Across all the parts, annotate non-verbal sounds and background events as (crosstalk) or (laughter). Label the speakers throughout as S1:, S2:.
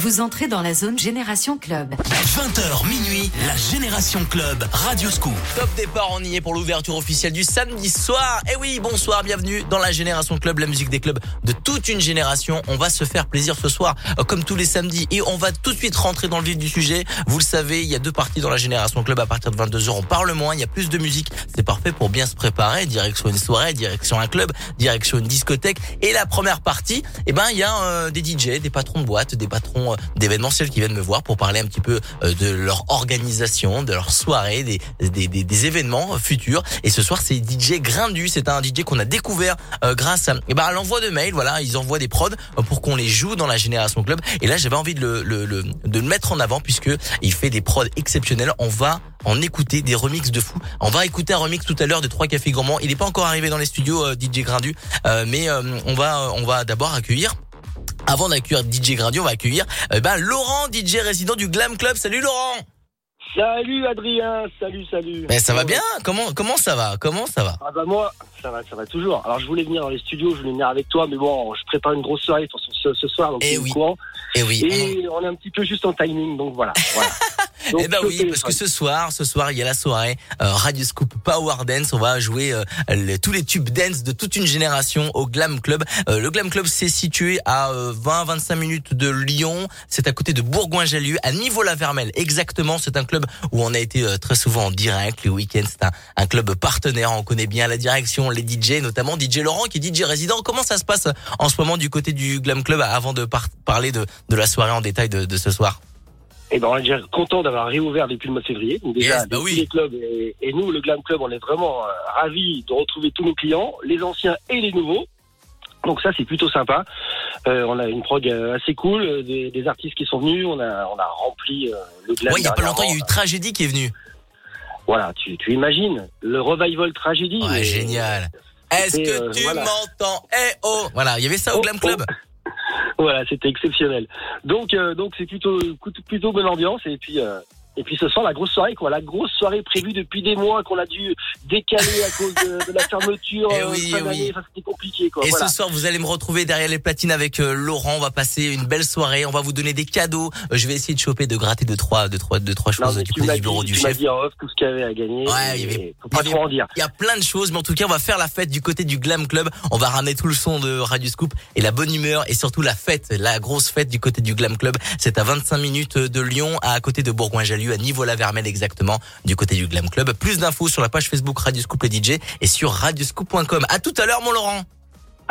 S1: Vous entrez dans la zone Génération Club.
S2: 20h minuit, la Génération Club, Radio Scoop.
S3: Top départ, on y est pour l'ouverture officielle du samedi soir. Et oui, bonsoir, bienvenue dans la Génération Club, la musique des clubs de toute une génération. On va se faire plaisir ce soir, euh, comme tous les samedis. Et on va tout de suite rentrer dans le vif du sujet. Vous le savez, il y a deux parties dans la Génération Club. À partir de 22h, on parle moins, il y a plus de musique. C'est parfait pour bien se préparer. Direction une soirée, direction un club, direction une discothèque. Et la première partie, eh ben, il y a euh, des DJ, des patrons de boîtes, des patrons euh, d'événementiels qui viennent me voir pour parler un petit peu euh, de leur organisation, de leur soirée, des, des, des, des événements futurs. Et ce soir, c'est DJ Grindu. C'est un DJ qu'on a découvert euh, grâce à, eh ben, à l'envoi de mails. Voilà, ils envoient des prods pour qu'on les joue dans la Génération Club. Et là, j'avais envie de le, le, le, de le mettre en avant puisque il fait des prods exceptionnels. On va en écouter des remixes de fou. On va écouter un remix tout à l'heure de Trois Cafés Gourmands. Il n'est pas encore arrivé dans les studios euh, DJ Grindu, euh, mais on va on va d'abord accueillir avant d'accueillir DJ Grindu, on va accueillir euh, ben, Laurent, DJ résident du Glam Club. Salut Laurent
S4: Salut Adrien, salut, salut.
S3: Ben, ça va bien Comment comment ça va? Comment ça va?
S4: Ah bah moi, ça va, ça va toujours. Alors je voulais venir dans les studios, je voulais venir avec toi, mais bon, je prépare une grosse soirée pour ce, ce soir, donc
S3: Eh
S4: c'est
S3: oui.
S4: courant.
S3: Eh oui.
S4: Et on est un petit peu juste en timing, donc voilà. (laughs) voilà. Donc,
S3: Eh ben oui, parce que ce soir, ce soir, il y a la soirée euh, Radio Scoop Power Dance. On va jouer euh, tous les tubes dance de toute une génération au Glam Club. Euh, le Glam Club, c'est situé à 20-25 minutes de Lyon. C'est à côté de Bourgoin-Jallieu, à Niveau-la-Vermelle. Exactement, c'est un club où on a été euh, très souvent en direct. Le week-end, c'est un, un club partenaire. On connaît bien la direction, les DJ, notamment DJ Laurent, qui est DJ résident. Comment ça se passe euh, en ce moment du côté du Glam Club avant de par- parler de, de la soirée en détail de, de ce soir?
S4: Et ben on est déjà content d'avoir réouvert depuis le mois de février. Donc déjà,
S3: Yes, bah oui.
S4: les clubs et, et nous, le Glam Club, on est vraiment euh, ravis de retrouver tous nos clients, les anciens et les nouveaux. Donc ça, c'est plutôt sympa. Euh, on a une prog euh, assez cool, euh, des, des artistes qui sont venus. On a, on a rempli euh, le Glam.
S3: Ouais, il y a pas longtemps, il y a eu
S4: dernièrement.
S3: Tragédie qui est venue.
S4: Voilà, tu, tu imagines le revival tragédie.
S3: Ouais, génial. Est-ce que
S4: euh,
S3: tu
S4: voilà.
S3: m'entends? Eh oh Voilà, il y avait ça au
S4: Oh,
S3: Glam Club. (laughs)
S4: Voilà, c'était exceptionnel. Donc, euh, donc c'est plutôt, plutôt bonne ambiance. Et puis, euh, et puis ce soir, la grosse soirée, quoi. La grosse soirée prévue depuis des mois qu'on a dû décaler à cause de, de la fermeture. (laughs)
S3: Eh
S4: euh,
S3: oui,
S4: fin
S3: eh oui.
S4: Enfin, c'était compliqué, quoi.
S3: Et
S4: voilà.
S3: ce soir, vous allez me retrouver derrière les platines avec euh, Laurent. On va passer une belle soirée. On va vous donner des cadeaux. Euh, je vais essayer de choper, de gratter deux trois, deux trois, deux trois
S4: Non,
S3: choses
S4: mais
S3: du côté du bureau
S4: dit,
S3: du
S4: tu
S3: chef.
S4: dit en off tout ce qu'il y avait à gagner.
S3: Ouais, il y
S4: et
S3: avait-
S4: Faut pas
S3: il y avait-
S4: trop en dire.
S3: Il y a plein de choses, mais en tout cas, on va faire la fête du côté du Glam Club. On va ramener tout le son de Radio Scoop et la bonne humeur et surtout la fête, la grosse fête du côté du Glam Club. C'est à 25 minutes de Lyon, à côté de Bourgoin-Jallieu, à Niveau-la-Vermelle exactement, du côté du Glam Club. Plus d'infos sur la page Facebook Radio Scoop les DJ et sur radioscoop.com. À tout à l'heure, mon Laurent.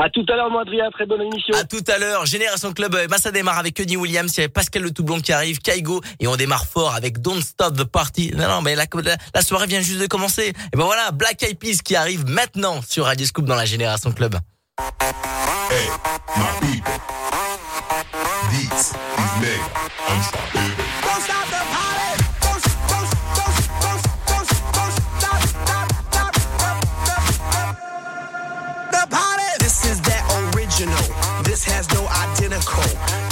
S4: À tout à l'heure, moi, Adrien. Très bonne émission.
S3: À tout à l'heure, Génération Club, euh, bah, ça démarre avec Kenny Williams, il y a Pascal Le Toublon qui arrive, Kaigo, et on démarre fort avec Don't Stop the Party. Non, non, mais la, la, la soirée vient juste de commencer. Et ben voilà, Black Eyed Peas qui arrive maintenant sur Radio Scoop dans la Génération Club.
S5: Hey, my people. These, these niggas, I'm stopping.
S6: Don't stop the party. Identical.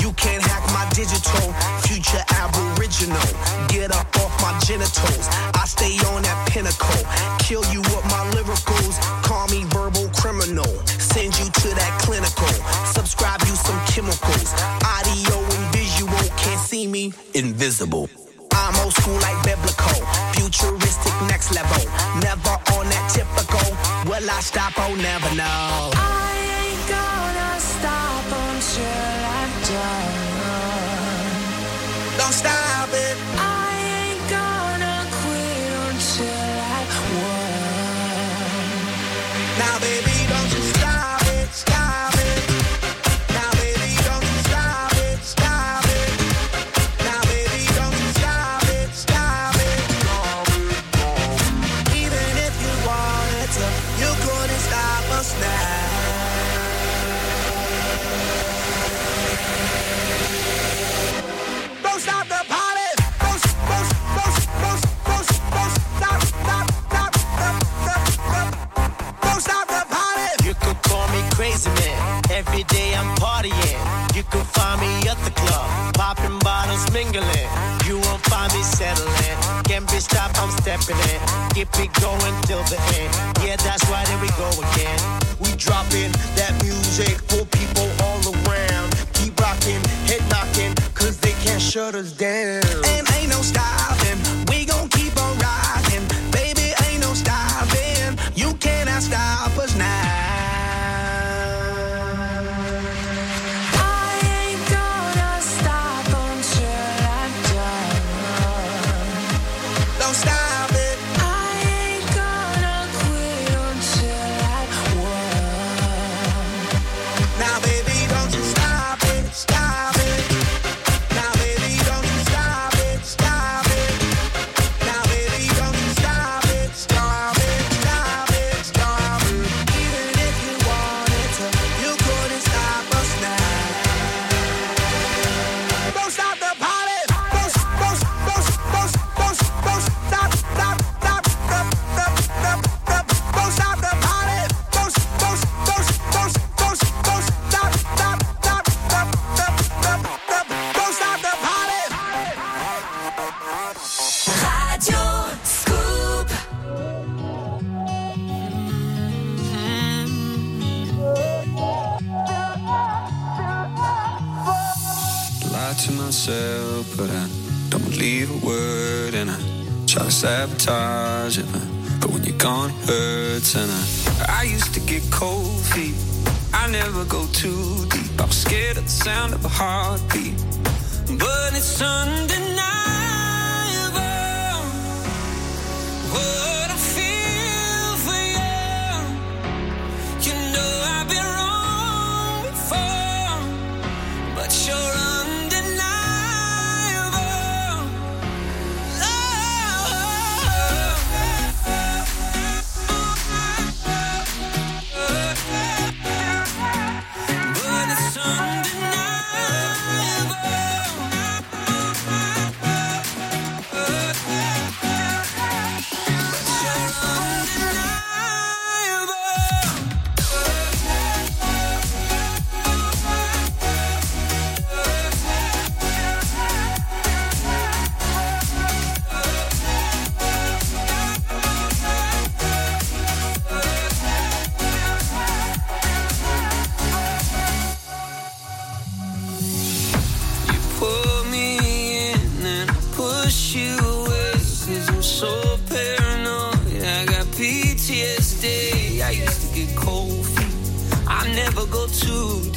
S6: You can't hack my digital. Future aboriginal. Get up off my genitals. I stay on that pinnacle. Kill you with my lyricals. Call me verbal criminal. Send you to that clinical. Subscribe you some chemicals. Audio and visual. Can't see me. Invisible. I'm old school like biblical. Futuristic next level. Never on that typical. Will I stop? Oh, never know.
S7: I ain't gonna stop until
S6: stop
S8: partying. You can find me at the club, popping bottles, mingling. You won't find me settling. Can't be stopped, I'm stepping in. Keep it going till the end. Yeah, that's why there we go again. We dropping that music for people all around. Keep rocking, head knocking, cause they can't
S6: shut us down. And ain't no stopping
S9: sabotage it. But when you're gone, it hurts. And I, I used to get cold feet. I never go too deep. I was scared of the sound of a heartbeat. But it's Sunday go
S7: to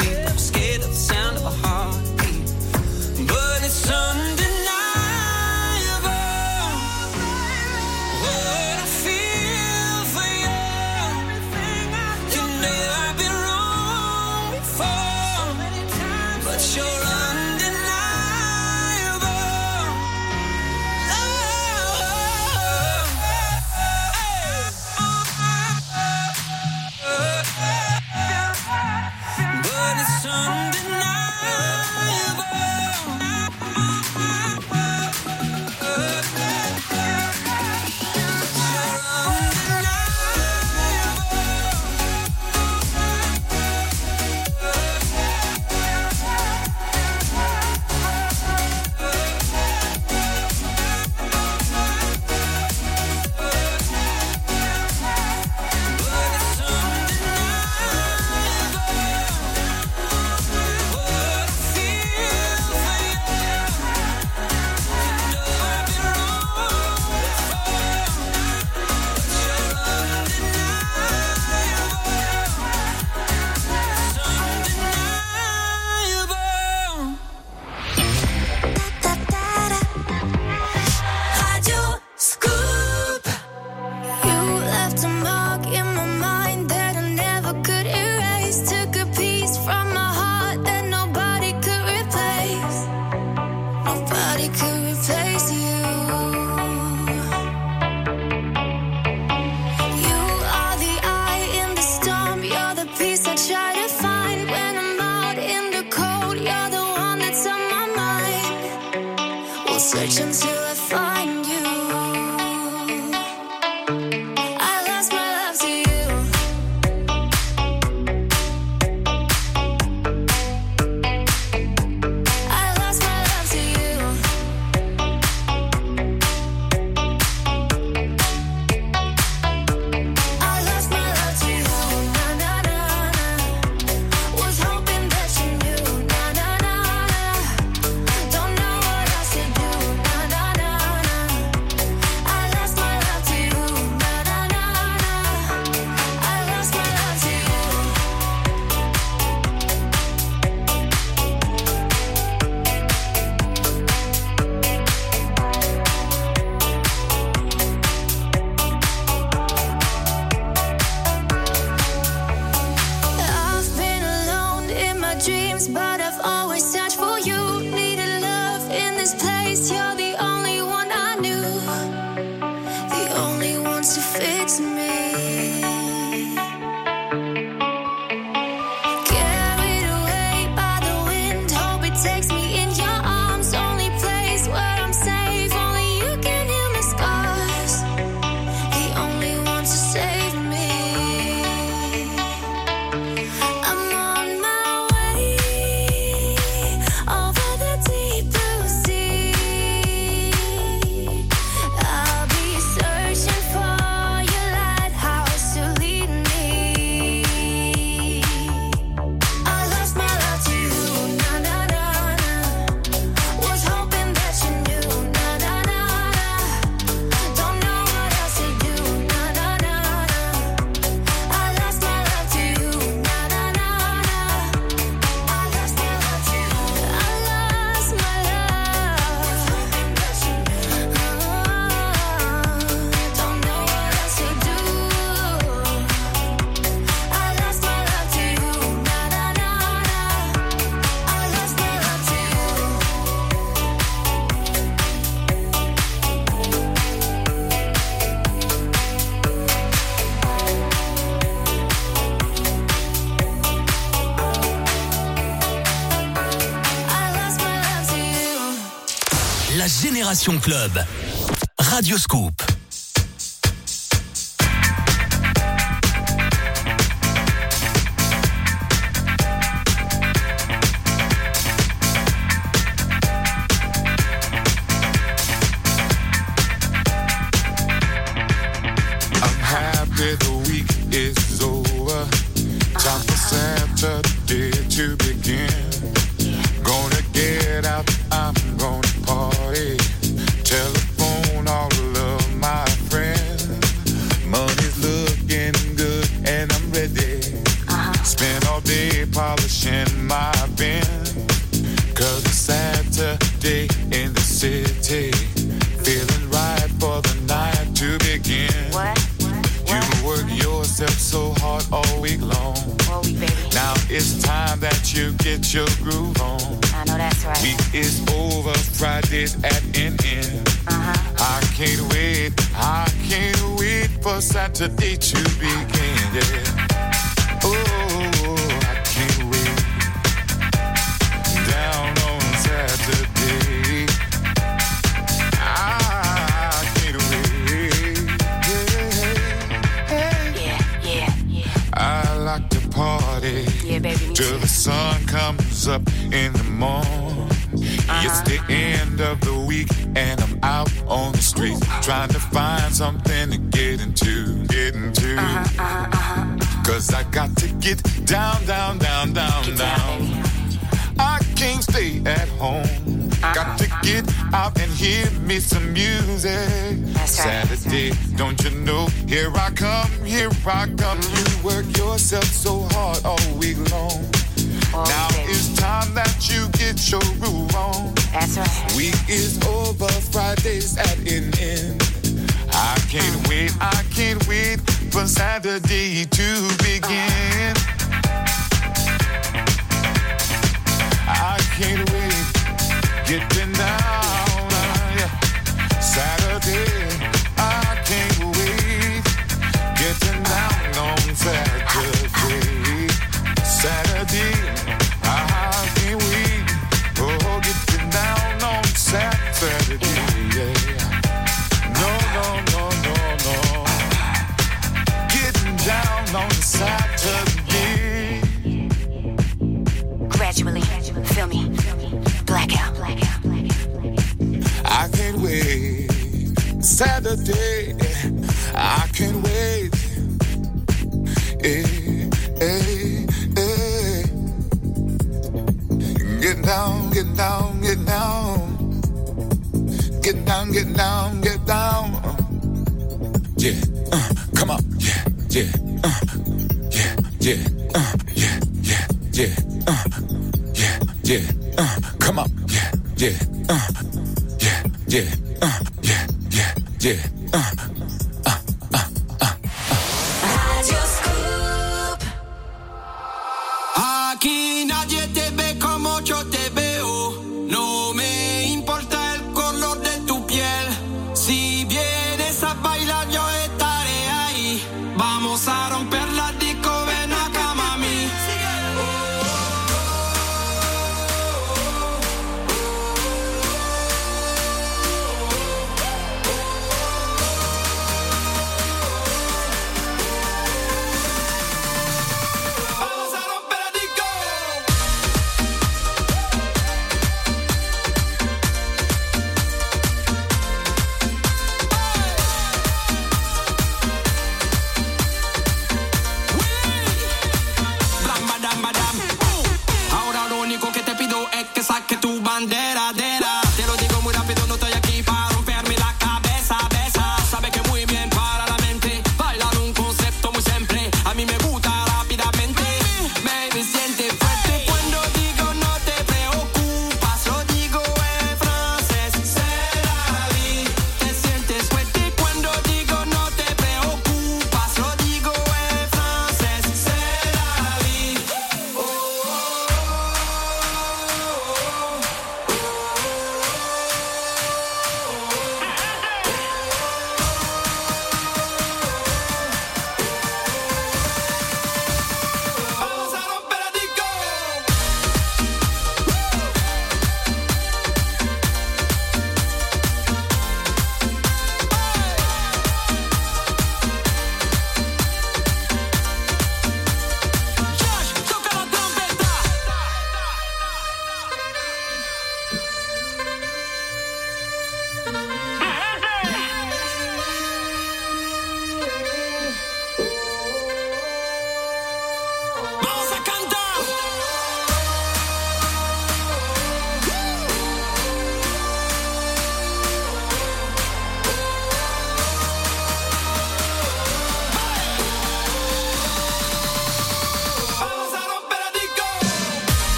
S10: Club. Radio Scoop.
S9: get down, get down.
S11: Get
S9: down, get down, get down. Yeah, uh, come on, yeah, yeah, uh, yeah, yeah, uh, yeah, yeah, yeah, uh, yeah, yeah, uh, come on, yeah, yeah, uh, yeah, yeah, uh, yeah, yeah, yeah.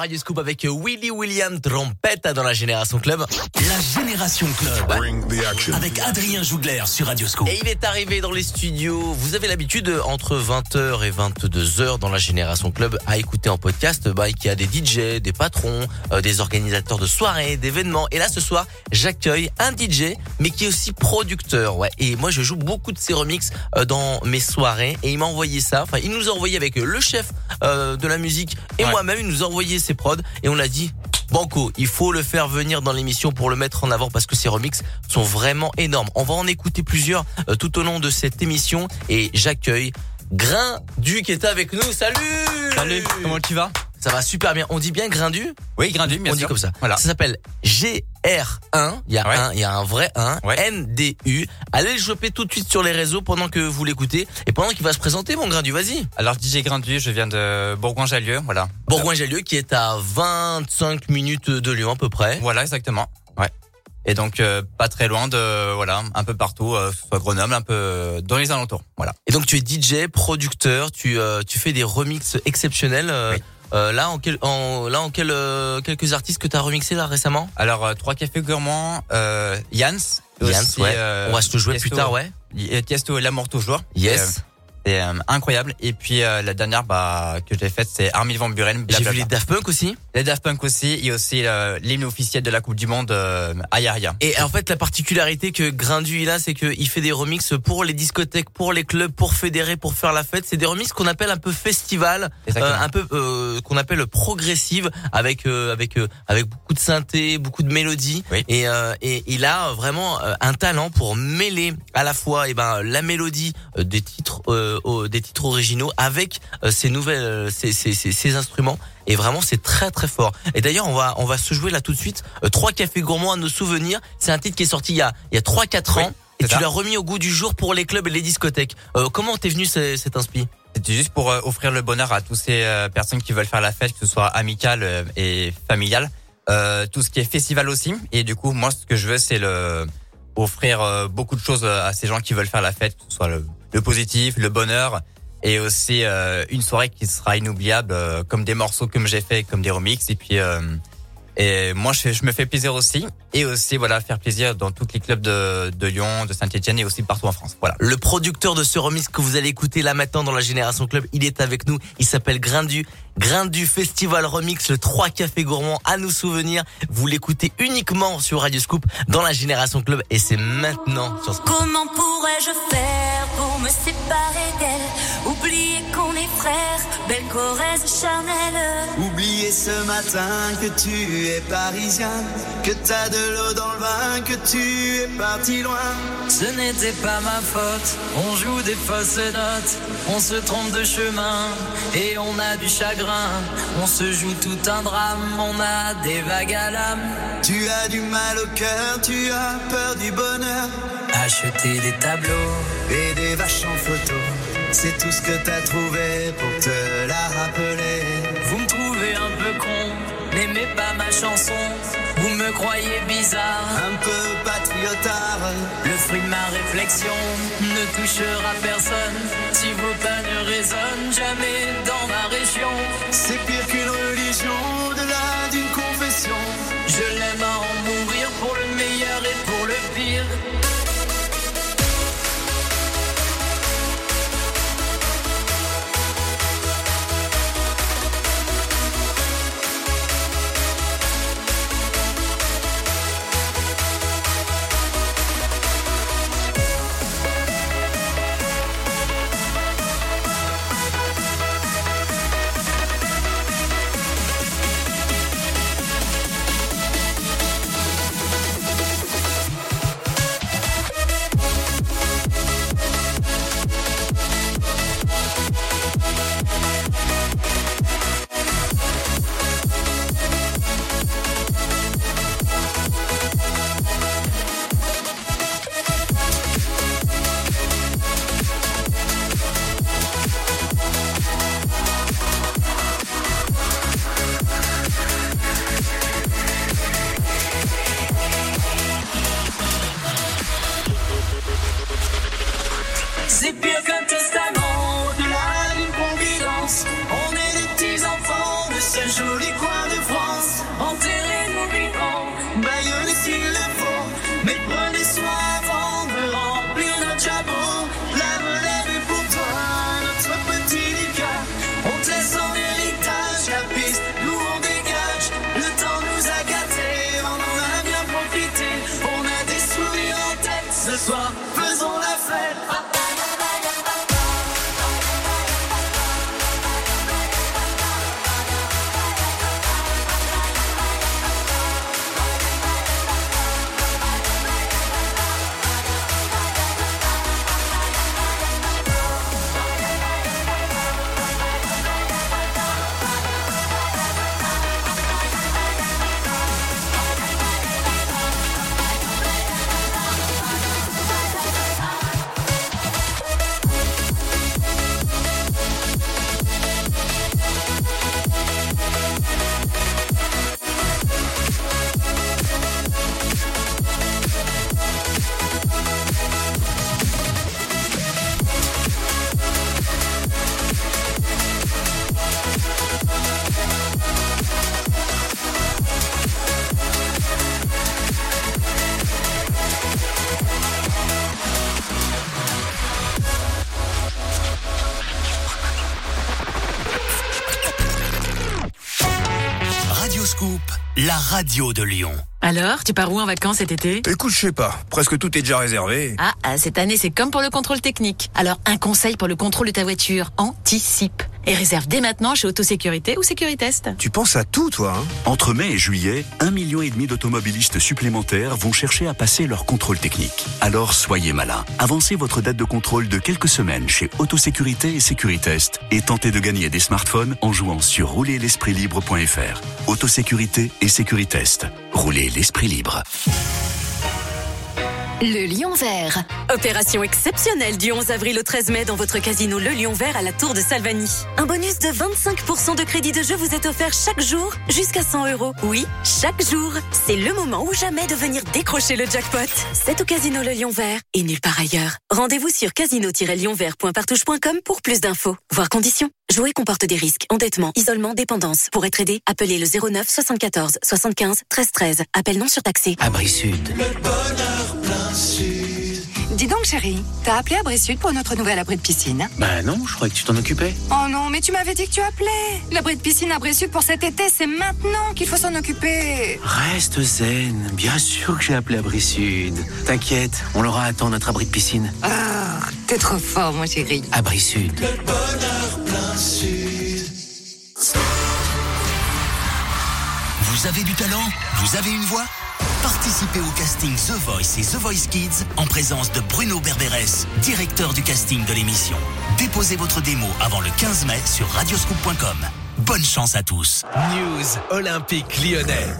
S12: Radio Scoop
S3: avec Willy William Trompette dans la Génération Club.
S13: La Génération Club.
S10: Bring the action.
S13: Avec Adrien Jougler sur Radio Scoop.
S3: Et il est arrivé dans les studios. Vous avez l'habitude entre 20h et 22h dans la Génération Club à écouter en podcast bah, y a des DJ, des patrons, euh, des organisateurs de soirées, d'événements. Et là ce soir, j'accueille un DJ mais qui est aussi producteur. Ouais. Et moi je joue beaucoup de ces remixes euh, dans mes soirées et il m'a envoyé ça. Enfin, il nous a envoyé avec le chef euh, de la musique et
S14: Ouais.
S3: moi-même, il nous a envoyé ses prods et on a dit Banco, il faut le faire venir dans l'émission pour le mettre en avant parce que ces remixes sont vraiment énormes. On va en écouter plusieurs euh, tout au long de cette émission et j'accueille Grindu qui est avec nous. Salut
S14: Salut, comment tu vas?
S3: Ça va super bien. On dit bien Grindu
S14: Oui, Grindu, bien
S3: On
S14: sûr.
S3: dit comme ça.
S14: Voilà.
S3: Ça s'appelle GR1. Il y a
S14: Ouais.
S3: un, il y a un vrai 1.
S14: Ouais.
S3: NDU. Allez le choper tout de suite sur les réseaux pendant que vous l'écoutez et pendant qu'il va se présenter mon Grindu. Vas-y.
S14: Alors DJ Grindu, je viens de Bourgoin-Jallieu, voilà.
S3: Bourgoin-Jallieu qui est à 25 minutes de Lyon à peu près.
S14: Voilà, exactement. Ouais. Et donc euh, pas très loin de voilà, un peu partout, euh, soit Grenoble, un peu euh, dans les alentours. Voilà.
S3: Et donc tu es DJ, producteur, tu euh, tu fais des remixes exceptionnels. euh,
S14: Oui.
S3: Euh, là en quel en là en quel euh, quelques artistes que tu as remixé là récemment?
S14: Alors euh, trois cafés gourmands, euh, Jans,
S3: Jans,
S14: aussi,
S3: ouais.
S14: euh,
S3: On va se le jouer plus
S14: Tiesto-
S3: tard, ouais.
S14: Tiesto et l'amour toujours.
S3: Yes.
S14: C'est euh, incroyable. Et puis euh, la dernière bah que j'ai faite, c'est Armin van Buren.
S3: J'ai vu les Daft Punk aussi.
S14: Les Daft Punk aussi, et aussi euh, l'hymne officiel de la Coupe du Monde, euh, Ayaria.
S3: Et en fait, la particularité que Grindu il a, c'est qu'il fait des remixes pour les discothèques, pour les clubs, pour fédérer, pour faire la fête. C'est des remixes qu'on appelle un peu festival, euh, un peu euh, qu'on appelle progressive, avec euh, avec euh, avec beaucoup de synthé, beaucoup de mélodies.
S14: Oui.
S3: Et euh, et il a vraiment un talent pour mêler à la fois eh ben la mélodie des titres euh, au- des titres originaux avec euh, ces nouvelles euh, ces, ces, ces, ces instruments. Et vraiment, c'est très très fort. Et d'ailleurs, on va on va se jouer là tout de suite. Euh, Trois cafés gourmands à nos souvenirs. C'est un titre qui est sorti il y a il y a trois quatre
S14: Oui,
S3: ans. Et tu l'as remis au goût du jour pour les clubs et les discothèques. Euh, comment t'es venu ce- cet inspi?
S14: C'était juste pour euh, offrir le bonheur à toutes ces euh, personnes qui veulent faire la fête, que ce soit amicale euh, et familiale. Euh, tout ce qui est festival aussi. Et du coup, moi, ce que je veux, c'est le offrir euh, beaucoup de choses à ces gens qui veulent faire la fête, que ce soit le, le positif, le bonheur, et aussi euh, une soirée qui sera inoubliable, euh, comme des morceaux comme j'ai fait, comme des remixes. Et puis, euh, et moi, je, me fais plaisir aussi, et aussi voilà, faire plaisir dans tous les clubs de, de Lyon, de Saint-Etienne et aussi partout en France. Voilà.
S3: Le producteur de ce remix que vous allez écouter là maintenant dans la Génération Club, il est avec nous. Il s'appelle Grindu Grain du Festival Remix, le 3 cafés gourmands à nous souvenir. Vous l'écoutez uniquement sur Radio Scoop dans la Génération Club et c'est maintenant sur.
S15: Comment pourrais-je faire pour me séparer d'elle? Oublier qu'on est frères, belle Corrèze charnelle.
S8: Oublier ce matin que tu es parisien, que t'as de l'eau dans le vin, que tu es parti loin.
S16: Ce n'était pas ma faute, on joue des fausses notes, on se trompe de chemin et on a du chagrin. On se joue tout un drame, on a des vagues à l'âme.
S8: Tu as du mal au cœur, tu as peur du bonheur
S16: Acheter des tableaux,
S8: et des vaches en photo. C'est tout ce que t'as trouvé pour te la rappeler.
S16: vous me trouvez un peu con, n'aimez pas ma chanson, vous me croyez bizarre.
S8: Un peu patriotard,
S16: Le fruit de ma réflexion ne touchera personne si vos pas ne résonnent jamais dans ma région.
S8: c'est pire qu'une religion, au-delà d'une confession.
S16: Je l'aime en
S2: radio de Lyon.
S17: Alors, tu pars où en vacances cet été?
S18: Écoute, je sais pas. Presque tout est déjà réservé.
S17: ah, ah, cette année, c'est comme pour le contrôle technique. Alors, un conseil pour le contrôle de ta voiture. Anticipe. Et réserve dès maintenant chez Autosécurité ou Sécuritest.
S18: Tu penses à tout, toi, hein
S19: Entre mai et juillet, un million et demi d'automobilistes supplémentaires vont chercher à passer leur contrôle technique. Alors soyez malin. Avancez votre date de contrôle de quelques semaines chez Autosécurité et Sécuritest et tentez de gagner des smartphones en jouant sur roulerl'espritlibre.fr. Autosécurité et Sécuritest. Roulez l'esprit libre.
S20: Le Lion Vert. Opération exceptionnelle du 11 avril au 13 mai dans votre casino Le Lion Vert à la Tour de Salvani. Un bonus de 25% de crédit de jeu vous est offert chaque jour jusqu'à 100 euros. Oui, chaque jour. C'est le moment ou jamais de venir décrocher le jackpot. C'est au casino Le Lion Vert et nulle part ailleurs. Rendez-vous sur casino-lionvert.partouche.com pour plus d'infos. Voir conditions. Jouer comporte des risques. Endettement, isolement, dépendance. Pour être aidé, appelez le 09 74 75 13 13. Appel non surtaxé.
S2: Abri Sud.
S8: Le bonheur plein sud.
S21: Dis donc, chérie, t'as appelé Abri Sud pour notre nouvel abri de piscine
S22: Bah non, je croyais que tu t'en occupais.
S21: Oh non, mais tu m'avais dit que tu appelais. L'abri de piscine Abri Sud pour cet été, c'est maintenant qu'il faut s'en occuper.
S22: Reste zen, bien sûr que j'ai appelé Abri Sud. T'inquiète, on l'aura à temps notre abri de piscine.
S21: Ah, t'es trop fort, mon chéri.
S22: Abri Sud.
S2: Vous avez du talent? Vous avez une voix? Participez au casting The Voice et The Voice Kids en présence de Bruno Berberes, directeur du casting de l'émission. Déposez votre démo avant le 15 mai sur radioscoop.com. Bonne chance à tous.
S23: News Olympique lyonnais.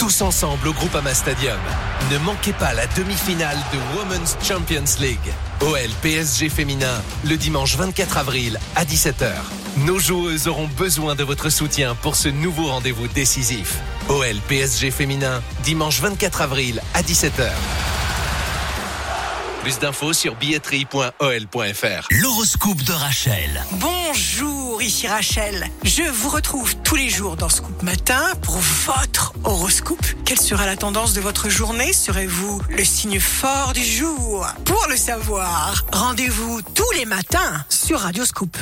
S23: Tous ensemble au Groupama Stadium. Ne manquez pas la demi-finale de Women's Champions League. OL PSG féminin le dimanche 24 avril à 17h. Nos joueuses auront besoin de votre soutien pour ce nouveau rendez-vous décisif. OL PSG féminin dimanche 24 avril à 17h. Plus d'infos sur billetterie.ol.fr.
S2: L'horoscope de Rachel.
S24: Bonjour, ici Rachel. Je vous retrouve tous les jours dans Scoop Matin pour votre horoscope. Quelle sera la tendance de votre journée? Serez-vous le signe fort du jour? Pour le savoir, rendez-vous tous les matins sur Radio Scoop.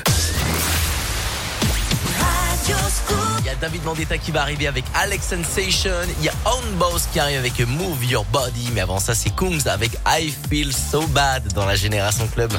S6: Il y a David Mandetta qui va arriver avec Alex Sensation. Il y a On Boss qui arrive avec Move Your Body. Mais avant ça, c'est Kungs avec I Feel So Bad dans la Génération Club.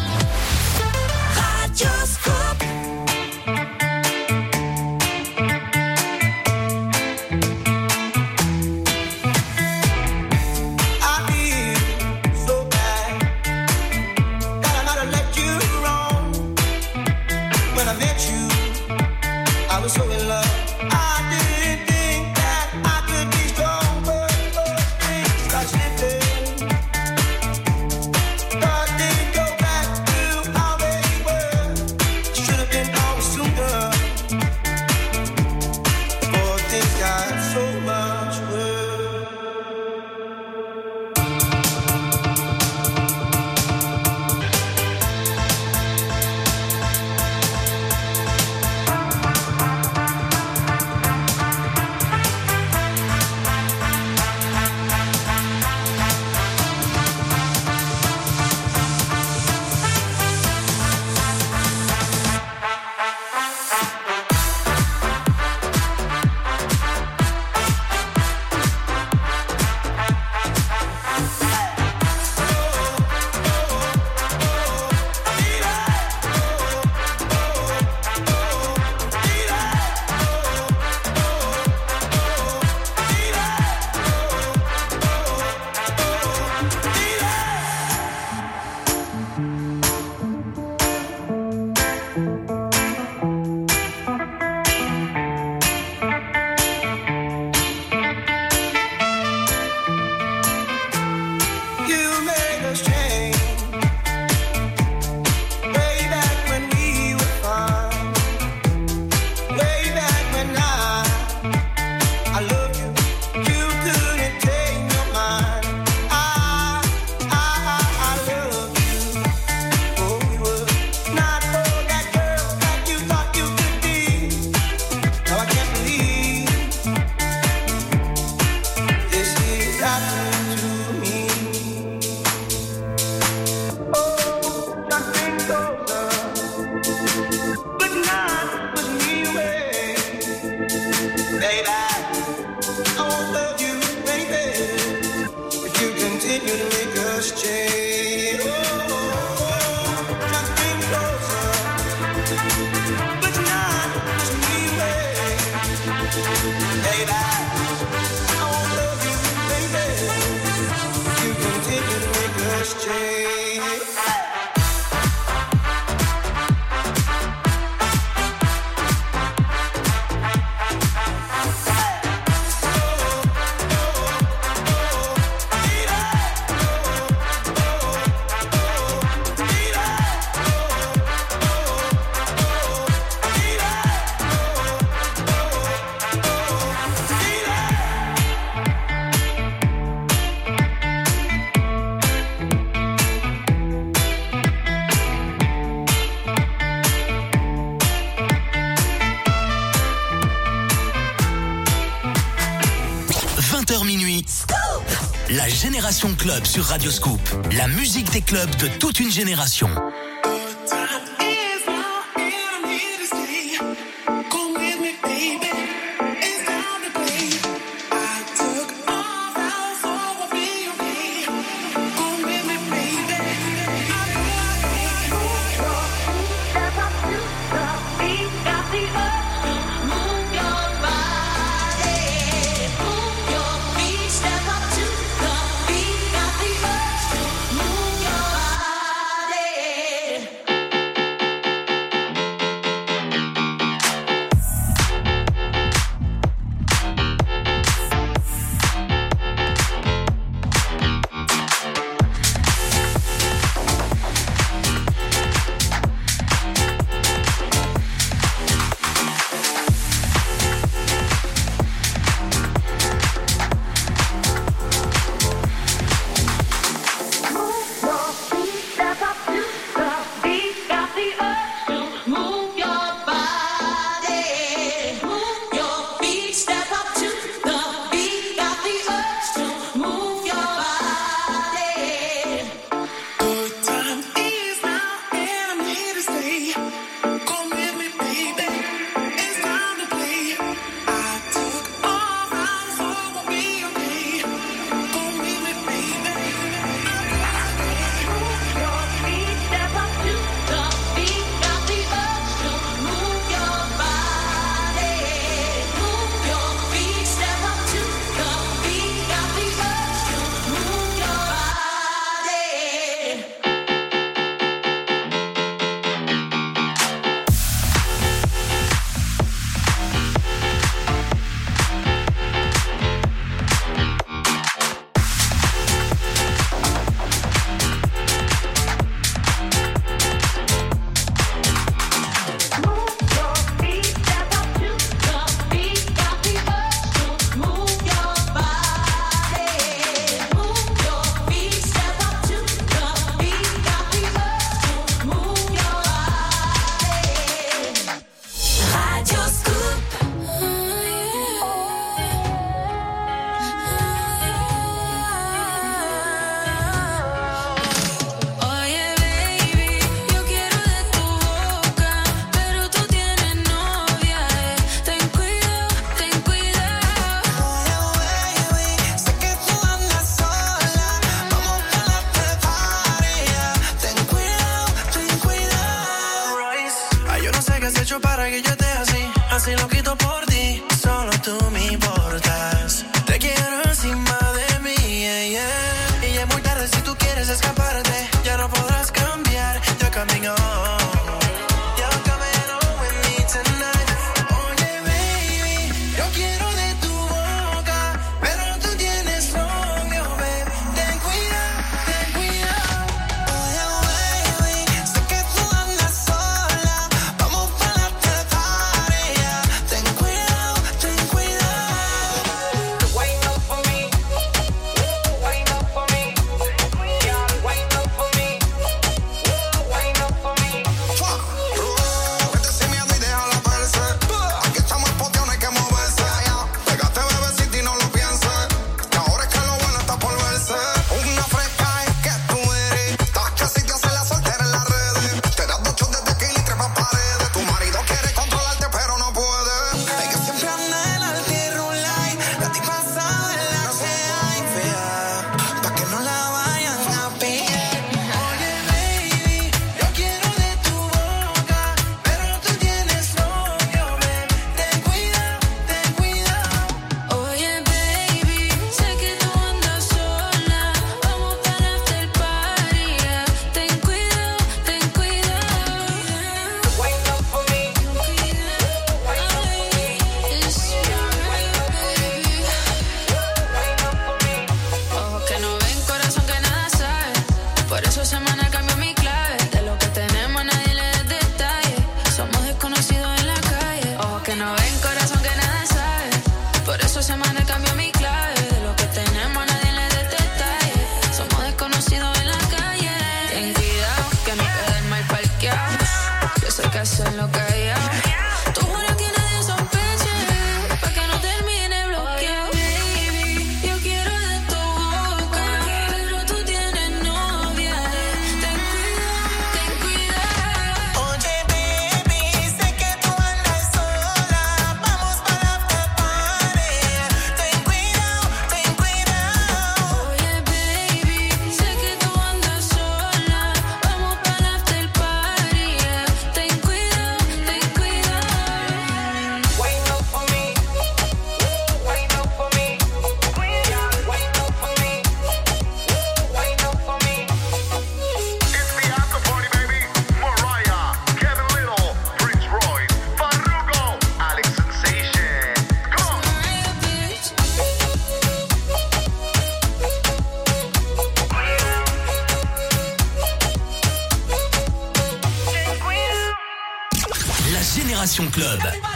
S13: clubs sur Radioscoop. La musique des clubs de toute une génération. Club.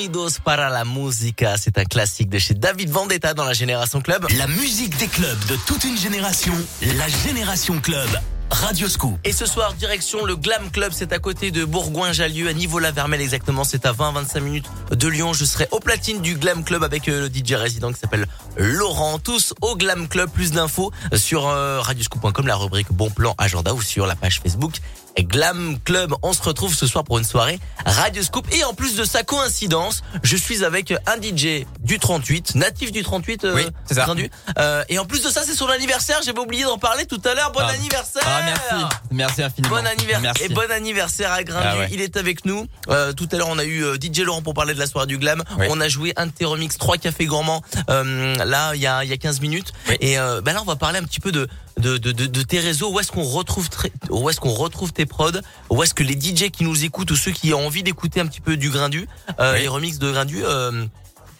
S3: Unidos para la. C'est un classique de chez David Vendetta dans la Génération Club.
S13: La musique des clubs de toute une génération. La Génération Club. Radio Scoop.
S3: Et ce soir, direction le Glam Club, c'est à côté de Bourgoin-Jallieu, à Niveau-la-Vermelle exactement, c'est à 20-25 minutes de Lyon. Je serai au platine du Glam Club avec euh, le DJ résident qui s'appelle Laurent. Tous au Glam Club, plus d'infos sur euh, radioscoop.com, la rubrique Bon Plan Agenda ou sur la page Facebook Glam Club. On se retrouve ce soir pour une soirée Radio Scoop. Et en plus de sa coïncidence, je suis avec un DJ du 38, natif du 38, euh,
S14: Oui, c'est ça.
S3: Grindu. Euh, et en plus de ça, c'est son anniversaire. J'avais oublié d'en parler tout à l'heure. Bon
S14: Ah.
S3: anniversaire
S14: Ah, merci. Merci infiniment.
S3: Bon anniversaire
S14: Merci.
S3: et bon anniversaire à Grindu.
S14: Ah ouais.
S3: Il est avec nous. Euh, tout à l'heure, on a eu euh, DJ Laurent pour parler de la soirée du glam.
S14: Oui.
S3: On a joué un de tes remix, trois cafés gourmands. euh, là, il y a il y a 15 minutes. Et euh, bah là, on va parler un petit peu de de, de, de, tes réseaux. Où est-ce qu'on retrouve où est-ce qu'on retrouve tes prods? Où est-ce que les DJ qui nous écoutent ou ceux qui ont envie d'écouter un petit peu du Grindu, euh, les remixes de Grindu, euh,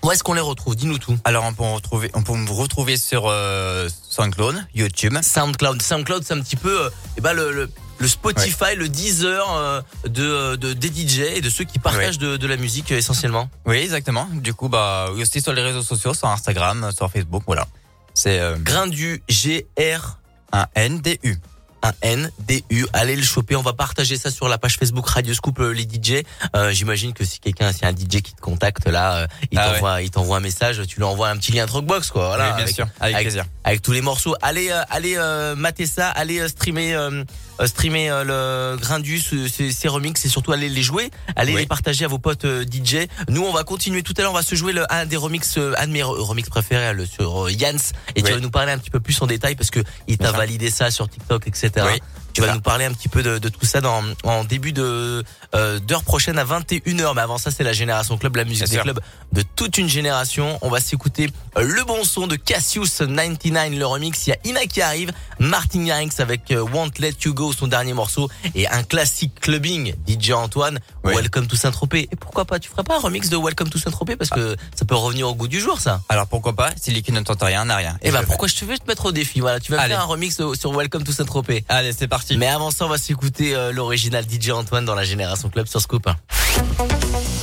S3: où est-ce qu'on les retrouve? Dis-nous tout.
S14: Alors on peut me retrouver, on peut me retrouver sur euh, SoundCloud, YouTube.
S3: SoundCloud, SoundCloud, c'est un petit peu, euh, eh ben le, le le Spotify, le Deezer euh, de, de des DJ et de ceux qui partagent de, de la musique euh, essentiellement.
S14: Oui, exactement. Du coup, bah, aussi sur les réseaux sociaux, sur Instagram, sur Facebook, voilà. C'est euh,
S3: Grain du G R
S14: un N D U.
S3: un N D U. Allez le choper. On va partager ça sur la page Facebook Radio Scoop euh, les DJ. Euh, J'imagine que si quelqu'un, si un DJ qui te contacte là, euh, il
S14: Ah
S3: t'envoie, il t'envoie un message, tu lui envoies un petit lien Dropbox quoi. Voilà.
S14: Oui, bien sûr. Avec plaisir.
S3: Avec tous les morceaux. Allez, euh, allez euh, mater ça. Allez euh, streamer, euh, streamer euh, le Grindus, euh, ces, ces remixes et surtout allez les jouer. Allez
S14: Oui.
S3: les partager à vos potes euh, DJ. Nous, on va continuer tout à l'heure. On va se jouer le, un des remixes, euh, un de mes re- remixes préférés, le sur euh, Yans. Et tu vas nous parler un petit peu plus en détail parce que il t'a validé ça sur TikTok, etc.
S14: Oui,
S3: Tu vas
S14: ça.
S3: nous parler un petit peu de, de tout ça dans en début de euh, d'heure prochaine à 21h. Mais avant ça, c'est la génération club, la musique
S14: Bien
S3: des
S14: sûr.
S3: clubs de toute une génération. On va s'écouter euh, le bon son de Cassius 99, le remix. Il y a Ina qui arrive, Martin Garrix avec euh, Won't Let You Go, son dernier morceau, et un classique clubbing, DJ Antoine,
S14: Oui.
S3: Welcome to Saint-Tropez. Et pourquoi pas, tu feras pas un remix de Welcome to Saint-Tropez? Parce que ça peut revenir au goût du jour, ça.
S14: Alors pourquoi pas? Si qui ne tente rien, n'a rien.
S3: Et
S14: je
S3: bah
S14: le
S3: pourquoi je te veux te mettre au défi Voilà, tu vas
S14: Allez.
S3: faire un remix euh, sur Welcome to Saint-Tropez.
S14: Allez, c'est parti.
S3: Mais avant ça, on va s'écouter euh, l'original DJ Antoine dans la Génération Club sur Scoop.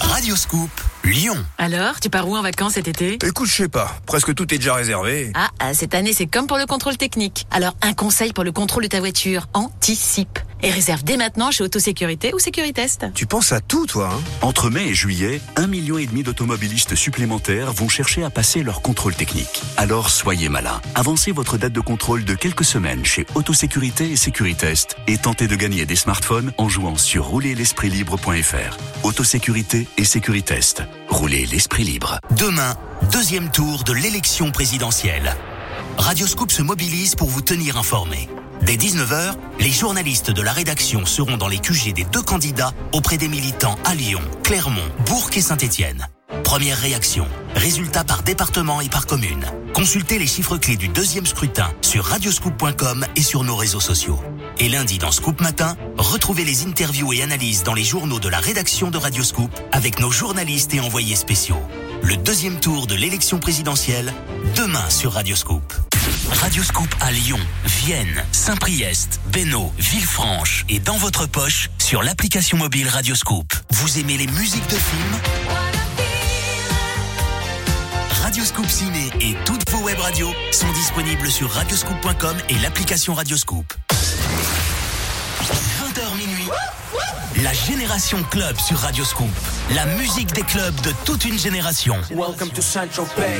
S2: Radio Scoop, Lyon.
S17: Alors, tu pars où en vacances cet été?
S18: Écoute, je sais pas. Presque tout est déjà réservé.
S17: ah, ah, cette année, c'est comme pour le contrôle technique. Alors, un conseil pour le contrôle de ta voiture, anticipe. Et réserve dès maintenant chez Autosécurité ou Sécuritest.
S18: Tu penses à tout, toi, hein?
S19: Entre mai et juillet, un million et demi d'automobilistes supplémentaires vont chercher à passer leur contrôle technique. Alors soyez malin. Avancez votre date de contrôle de quelques semaines chez Autosécurité et Sécuritest et tentez de gagner des smartphones en jouant sur roulerlespritlibre.fr. Autosécurité et Sécuritest. Roulez l'esprit libre.
S2: Demain, deuxième tour de l'élection présidentielle. Radioscoop se mobilise pour vous tenir informé. Dès 19h, les journalistes de la rédaction seront dans les QG des deux candidats auprès des militants à Lyon, Clermont, Bourg et Saint-Étienne. Première réaction, résultats par département et par commune. Consultez les chiffres clés du deuxième scrutin sur radioscoop.com et sur nos réseaux sociaux. Et lundi dans Scoop Matin, retrouvez les interviews et analyses dans les journaux de la rédaction de Radioscoop avec nos journalistes et envoyés spéciaux. Le deuxième tour de l'élection présidentielle, demain sur Radioscoop. Radioscoop à Lyon, Vienne, Saint-Priest, Bénaud, Villefranche et dans votre poche sur l'application mobile Radioscoop. Vous aimez les musiques de films? Radioscoop Ciné et toutes vos web radios sont disponibles sur radioscoop.com et l'application Radioscoop. 20h minuit, la Génération Club sur Radioscoop. La musique des clubs de toute une génération.
S25: Welcome to Central Bay.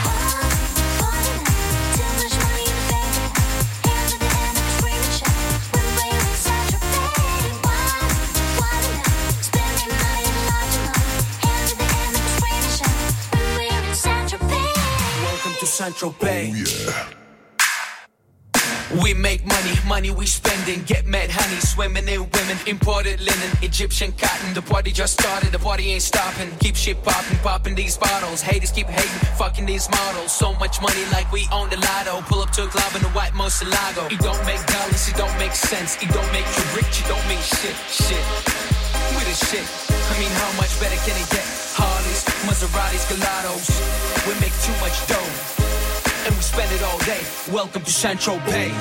S26: Central oh, Bay. We make money, money we spending. Get mad honey, swimming in women. Imported linen, Egyptian cotton. The party just started, the party ain't stopping. Keep shit popping, popping these bottles. Haters keep hating, fucking these models. So much money like we own the lotto. Pull up to a club in a white Moselago. It don't make dollars, it don't make sense. It don't make you rich, it don't mean shit, shit. We the shit. I mean, how much better can it get? Harleys, Maseratis, Gelatos. We make too much dough and we spend it all day. Welcome to Central Bay.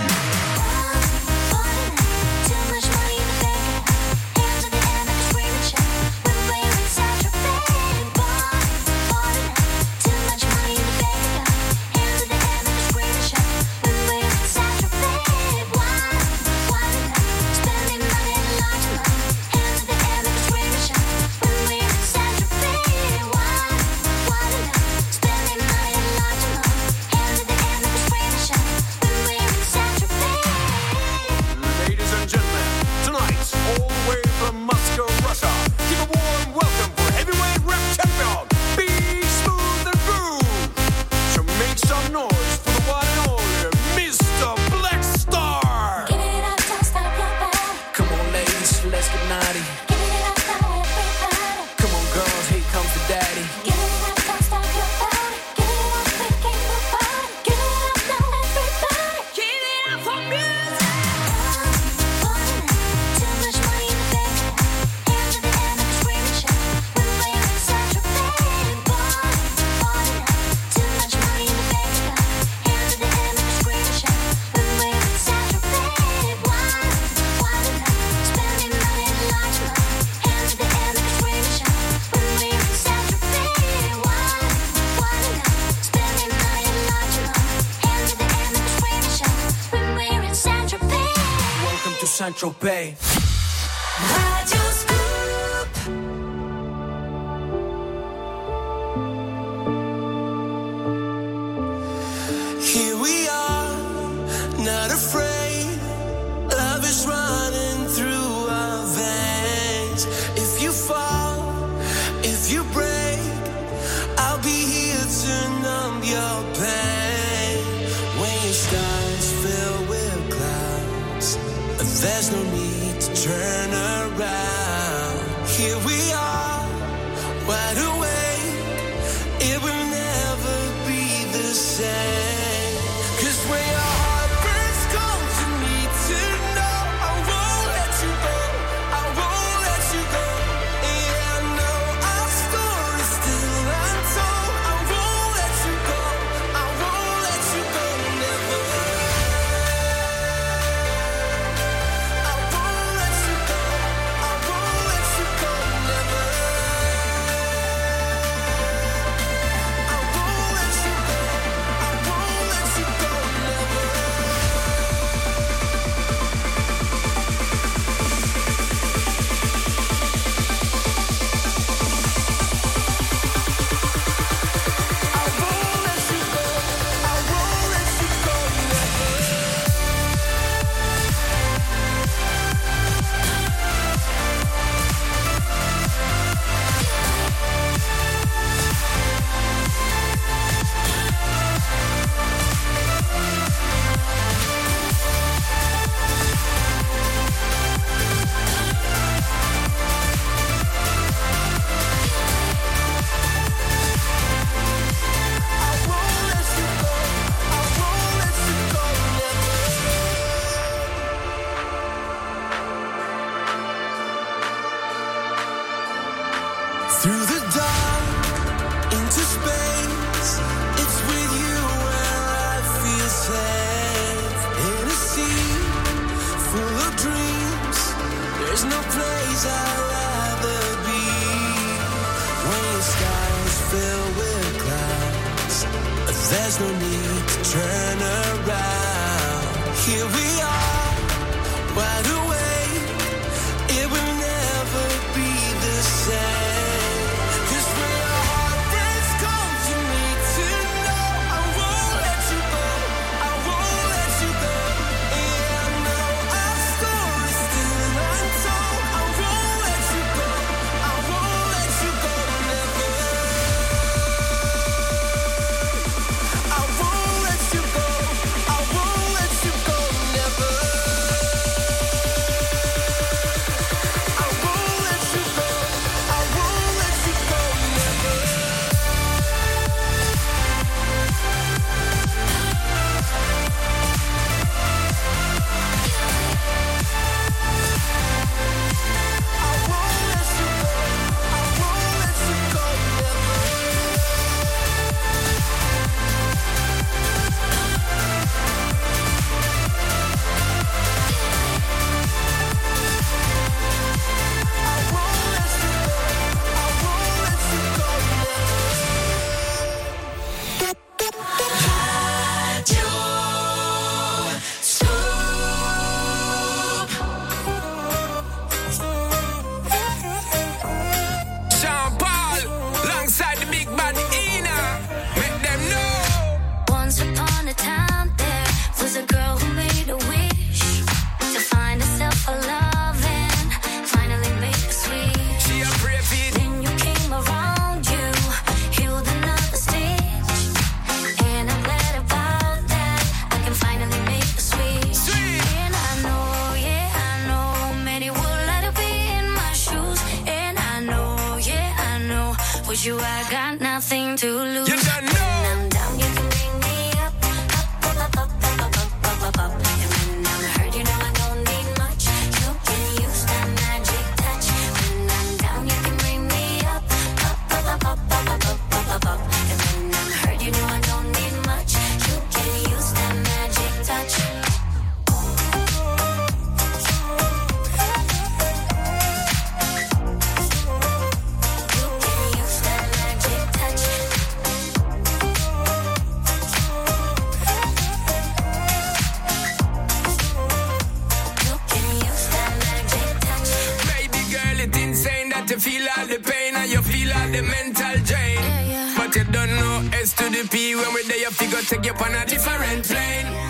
S27: the
S26: pain and you feel all the mental drain. Yeah,
S28: yeah.
S2: But you don't know S to the P when we're there, you figure take you on a different plane.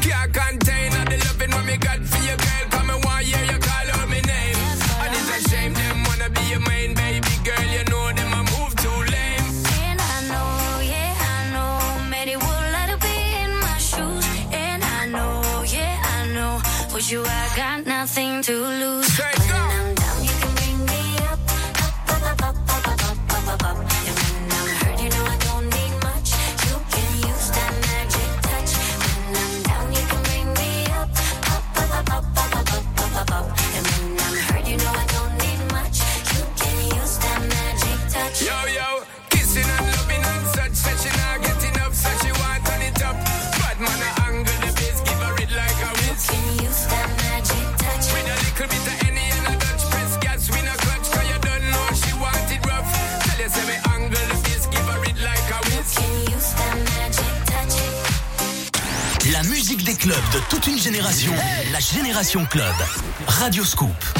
S29: de toute une génération, la Génération Club. Radio Scoop.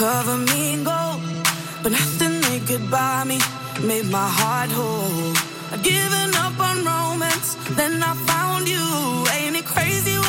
S7: Cover me in gold, but nothing they could buy me made my heart whole. I'd given up on romance, then I found you. Ain't it crazy?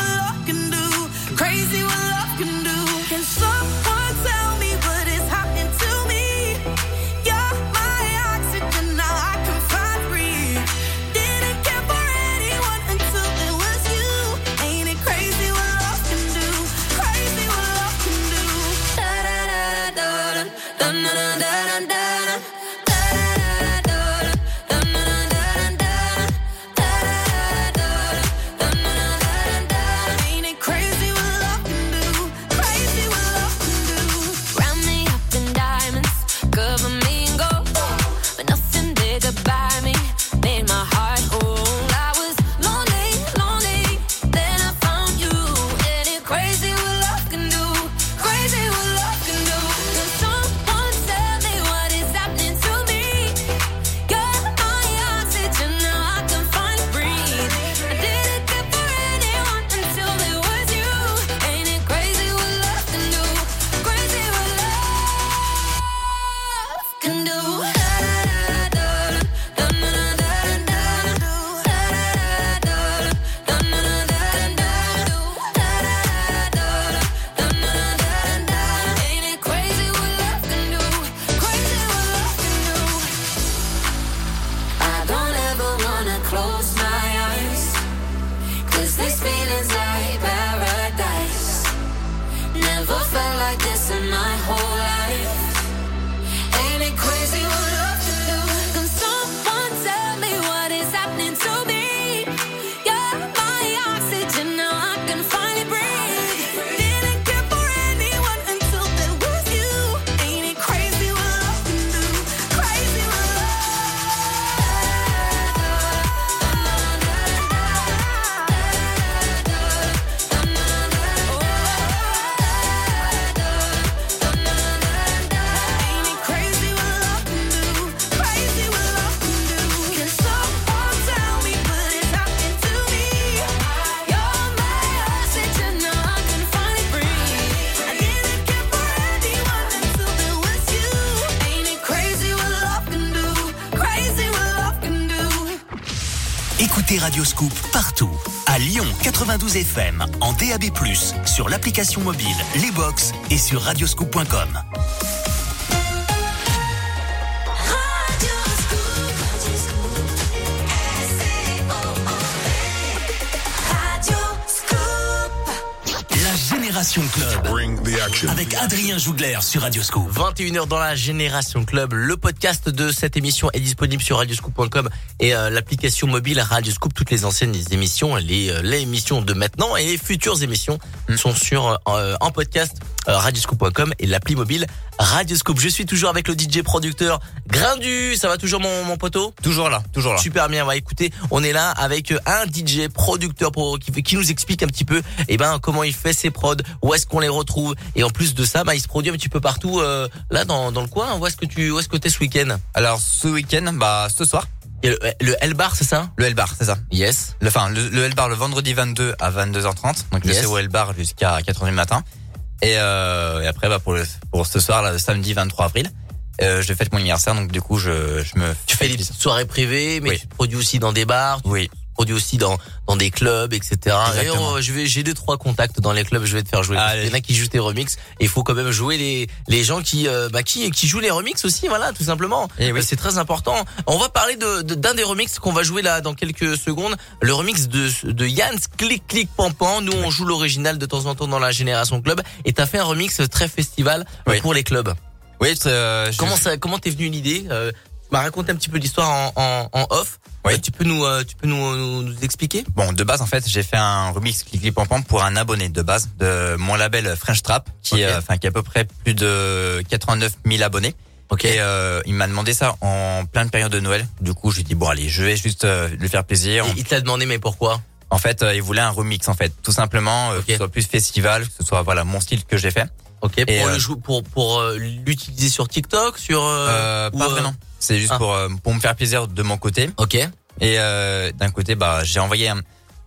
S13: FM, en DAB+, sur l'application mobile, les box et sur radioscoop.com. Génération
S2: Club avec Adrien Jougler sur Radioscoop.
S3: 21h dans la Génération Club. Le podcast de cette émission est disponible sur radioscoop.com et euh, l'application mobile Radioscoop. Toutes les anciennes émissions, les, euh, les émissions de maintenant et les futures émissions sont sur euh, en podcast radioscoop.com et l'appli mobile Radioscoop. Je suis toujours avec le DJ producteur Grindu. Ça va toujours mon, mon poteau?
S14: Toujours là, toujours là.
S3: Super bien. Va écouter, on est là avec un DJ producteur pour, qui, qui nous explique un petit peu eh ben comment il fait ses prods, où est-ce qu'on les retrouve et en plus de ça, bah, il se produit un petit peu partout euh, là dans, dans le coin. Où est-ce que tu où est-ce que t'es ce week-end?
S14: Alors ce week-end, bah ce soir.
S3: Et le, le L-Bar, c'est ça
S14: Le L-Bar, c'est ça.
S3: Yes.
S14: Le, enfin, le, le L-Bar le vendredi 22 à 22h30. Donc je sais au L-Bar jusqu'à 4h du matin. Et, euh, et après, bah, pour, le, pour ce soir, là, le samedi 23 avril, euh, je fête mon anniversaire. Donc du coup, je, je me
S3: Tu fais des petites soirées privées, mais
S14: Oui.
S3: tu te produis aussi dans des bars, tu
S14: Oui.
S3: Te produis aussi dans dans des clubs, etc. Et
S14: Exactement.
S3: oh, je vais, j'ai deux trois contacts dans les clubs, je vais te faire jouer. Qu'il y en a qui jouent tes remixes. Et il faut quand même jouer les les gens qui euh, bah, qui qui jouent les remixes aussi, voilà, tout simplement.
S14: Eh oui.
S3: Euh, C'est très important. On va parler de de- d'un des remixes qu'on va jouer là dans quelques secondes. Le remix de de Yann Click Click Pampan. Nous on joue l'original de temps en temps dans la Génération Club. Et t'as fait un remix très festival euh,
S14: Oui.
S3: pour les clubs.
S14: Oui, euh, je-
S3: Comment ça, comment t'es venu l'idée euh, Tu m'as raconté un petit peu l'histoire en, en, en off.
S14: Oui.
S3: Tu peux nous, euh, tu peux nous, nous, nous expliquer?
S14: Bon, de base, en fait, j'ai fait un remix Click Pam Pam pour un abonné de base de mon label French Trap, qui,
S3: Ok.
S14: euh, enfin, qui a à peu près plus de 89 000 abonnés.
S3: Ok.
S14: Et euh, il m'a demandé ça en pleine période de Noël. Du coup, je lui ai dit bon allez, je vais juste euh, lui faire plaisir.
S3: Et il te l'a demandé, mais pourquoi?
S14: En fait, euh, il voulait un remix en fait, tout simplement, euh, que ce soit plus festival, que ce soit voilà mon style que j'ai fait.
S3: Ok. Pour le
S14: euh,
S3: jou- pour pour euh, l'utiliser sur TikTok, sur. euh, ou,
S14: pas vraiment. C'est juste
S3: ah.
S14: pour pour me faire plaisir de mon côté.
S3: Ok.
S14: Et euh, d'un côté, bah j'ai envoyé un,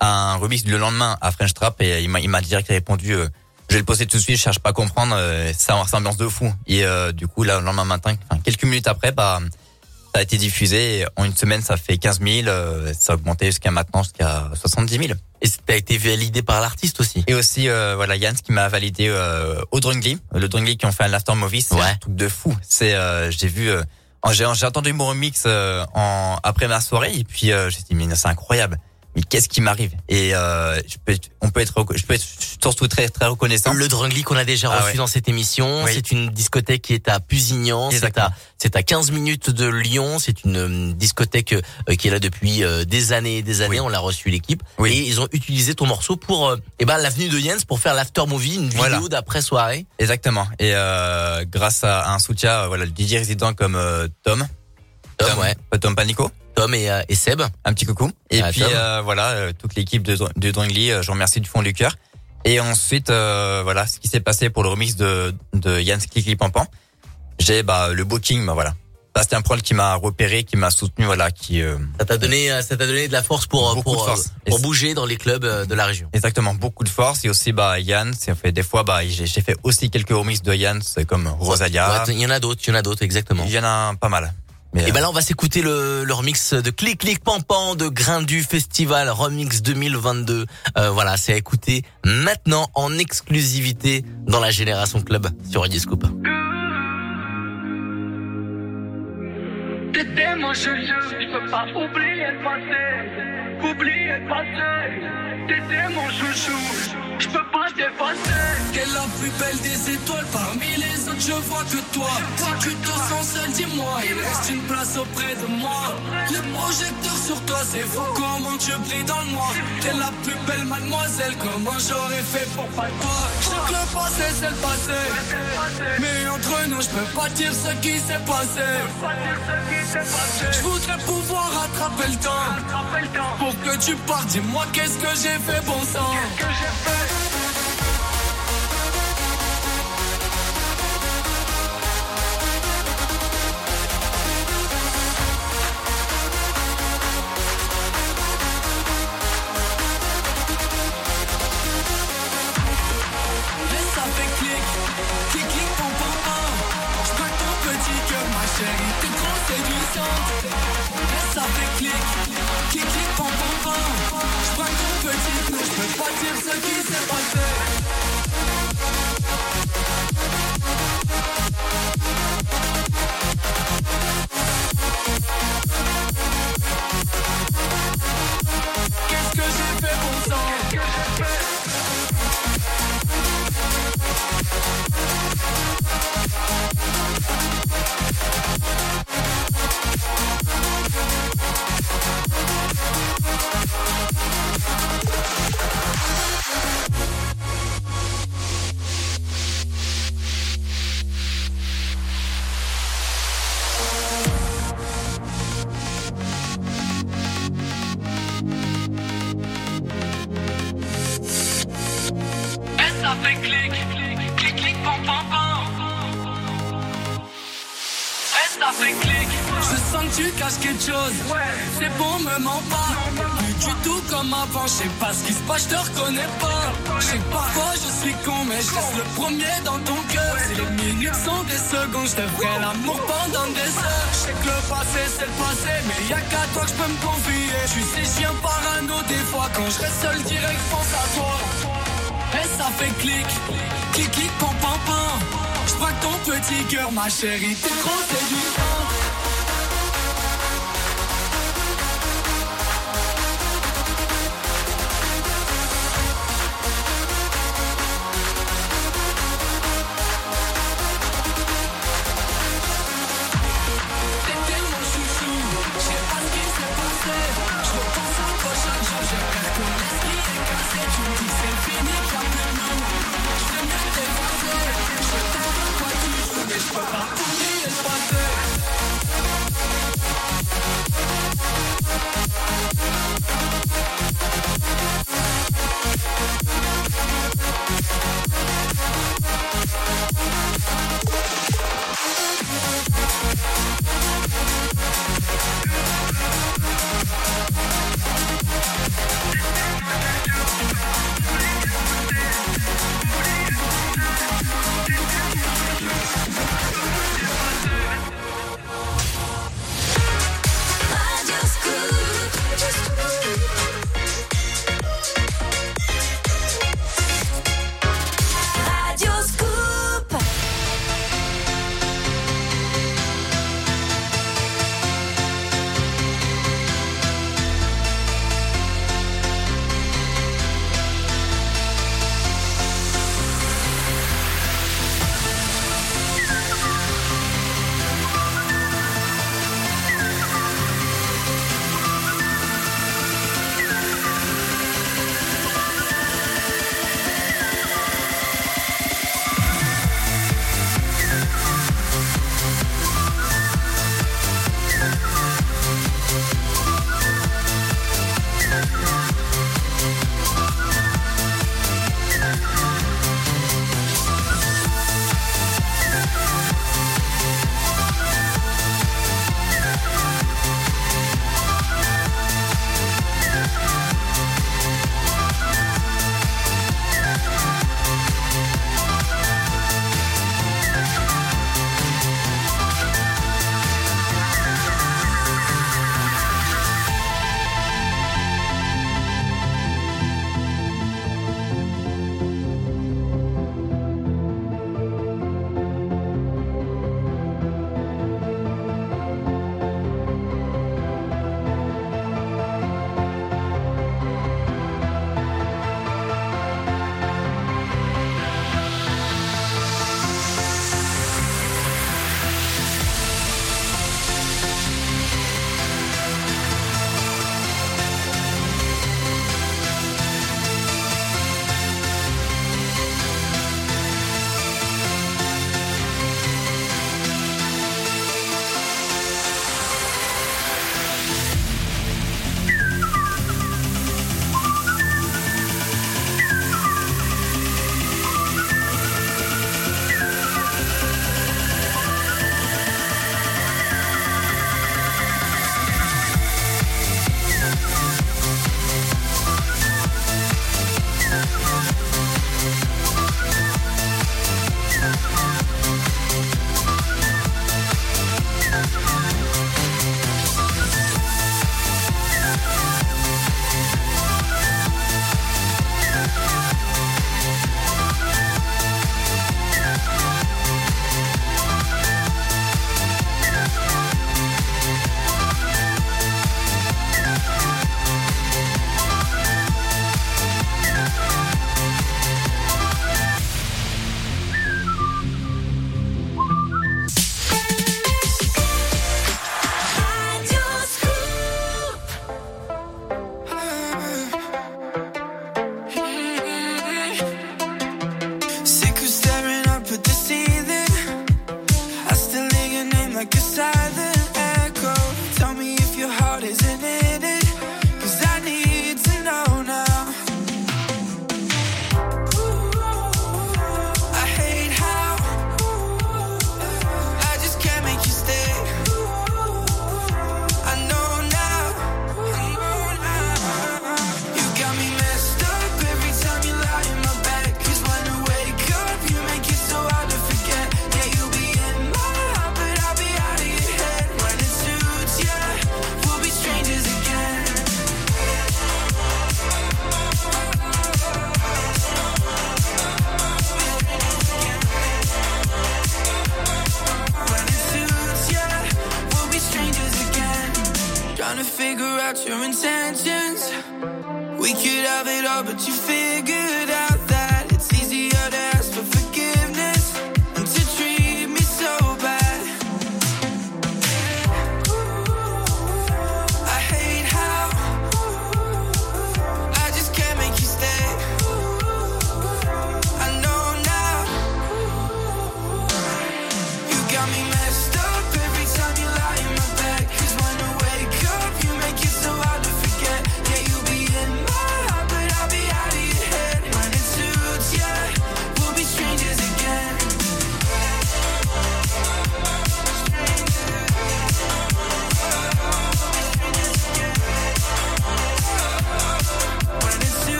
S14: un remix le lendemain à French Trap et il m'a il m'a direct répondu. euh, je vais le poster tout de suite, je cherche pas à comprendre, euh, ça c'est ambiance de fou. Et euh, du coup là le lendemain matin, quelques minutes après, bah ça a été diffusé. En une semaine, ça fait 15 000. euh, ça a augmenté jusqu'à maintenant jusqu'à 70 000.
S3: Et ça a été validé par l'artiste aussi.
S14: Et aussi, euh, voilà, Yann qui m'a validé euh, au Drungly. Le Drungly qui ont fait un After Movie, c'est
S3: Ouais.
S14: un truc de fou. C'est, euh, j'ai vu, euh, j'ai j'ai entendu mon remix euh, en après ma soirée et puis euh, j'ai dit mais c'est incroyable. Mais qu'est-ce qui m'arrive? Et euh, je peux, être- on peut être, je peux être surtout très très reconnaissant.
S3: Le Drungly qu'on a déjà
S14: Ah
S3: reçu
S14: ouais.
S3: dans cette émission,
S14: Oui.
S3: c'est une discothèque qui est à Pusignan, c'est à c'est à 15 minutes de Lyon, c'est une euh, discothèque euh, qui est là depuis euh, des années et des années,
S14: Oui.
S3: on l'a reçu l'équipe
S14: Oui.
S3: et ils ont utilisé ton morceau pour euh, eh ben l'avenue de Jens pour faire l'after movie, une
S14: Voilà.
S3: vidéo d'après soirée.
S14: Exactement. Et euh, grâce à un soutien, voilà, le DJ résident comme Tom,
S3: Tom, ouais.
S14: pas Tom Panico.
S3: Tom et, euh, et Seb.
S14: Un petit coucou. Et
S3: Ah,
S14: puis euh, voilà, euh, toute l'équipe de, de Drungly, euh, je remercie du fond du cœur. Et ensuite, euh, voilà, ce qui s'est passé pour le remix de, de Yann Klikli Pampan. J'ai bah, le booking, bah voilà. Bastien Prol qui m'a repéré, qui m'a soutenu, voilà, qui euh,
S3: Ça t'a donné euh, ça t'a donné de la force pour euh, pour
S14: force.
S3: euh, pour bouger dans les clubs euh, de la région.
S14: exactement beaucoup de force. Et aussi bah Yann, c'est fait des fois bah j'ai j'ai fait aussi quelques remixes de Yann, c'est comme Rosalia.
S3: Ouais, Il y en a d'autres, il y en a d'autres exactement.
S14: Il y en a pas mal. Mais,
S3: Et ben là on va s'écouter le, le remix de Clic Clic Pampan de Grain du Festival Remix 2022. Euh, voilà, c'est à écouter maintenant en exclusivité dans la Génération Club sur Radio Scoop.
S30: T'étais mon chouchou, je peux pas oublier le passé, oublier le passé. T'étais mon chouchou, je peux pas t'effacer. T'es la plus belle des étoiles, parmi les autres? Je vois que toi. Quand tu te sens seul, dis-moi, il reste une place auprès de moi. Le projecteur sur toi, c'est fou comment tu brilles dans le noir. T'es la plus belle mademoiselle, comment j'aurais fait pour pas te voir? Je le passé c'est le passé, mais entre nous je peux pas dire ce qui s'est passé. Je voudrais pouvoir rattraper le temps Pour que tu partes, dis-moi qu'est-ce que j'ai fait bon sang? Chérie,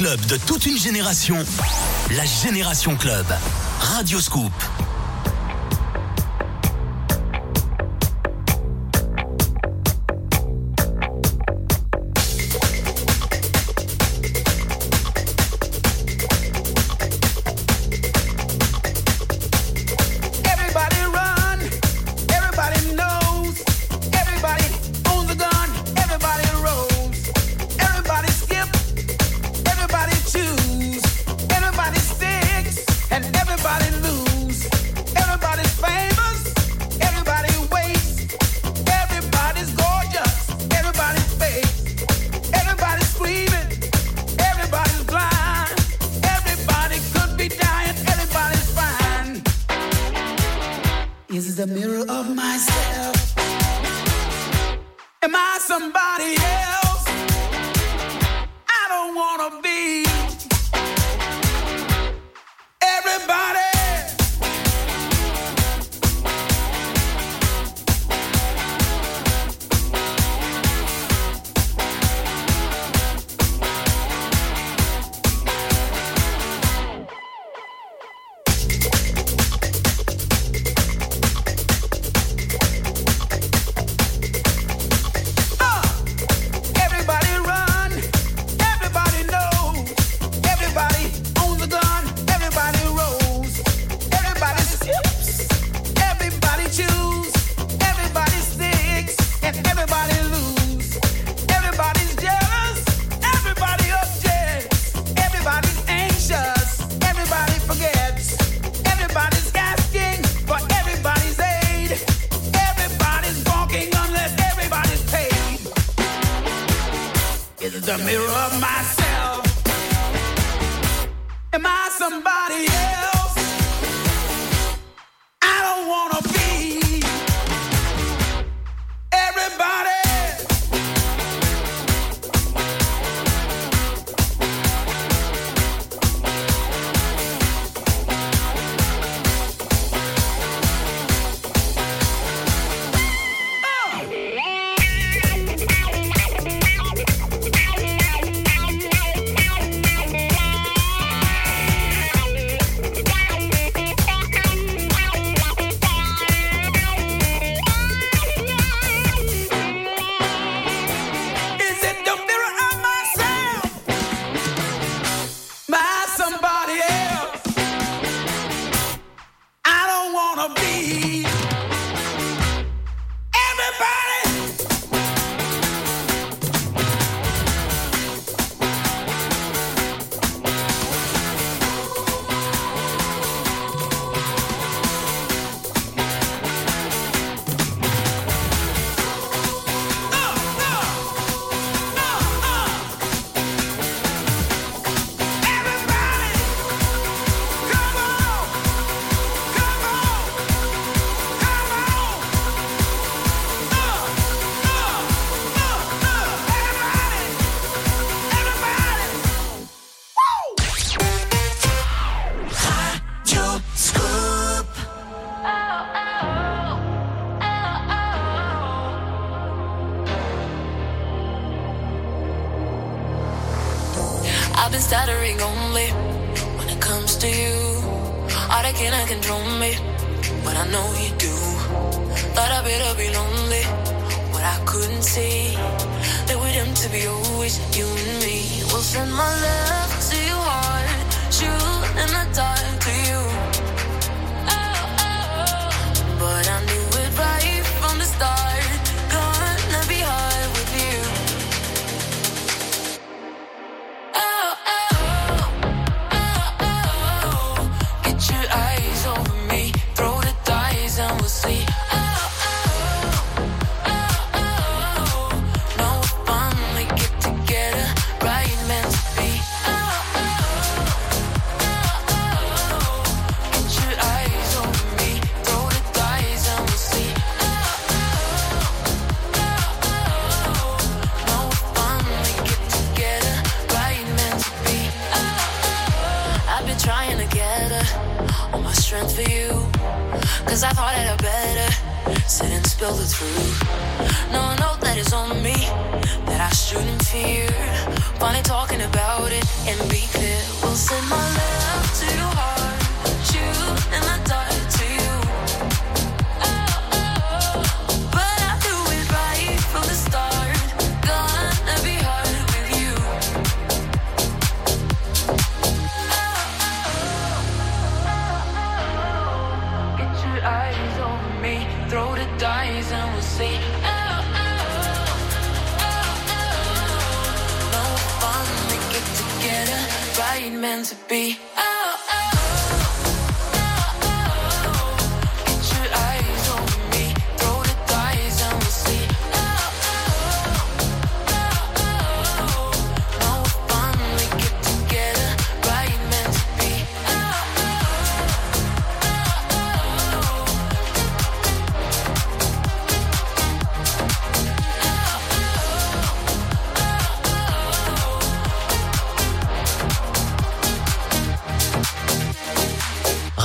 S26: club de
S31: toute une génération, la Génération Club. Radio Scoop.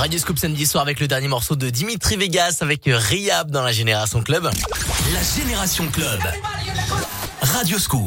S3: Radio Scoop samedi soir avec le dernier morceau de Dimitri Vegas avec Riab dans la Génération Club.
S13: La Génération Club.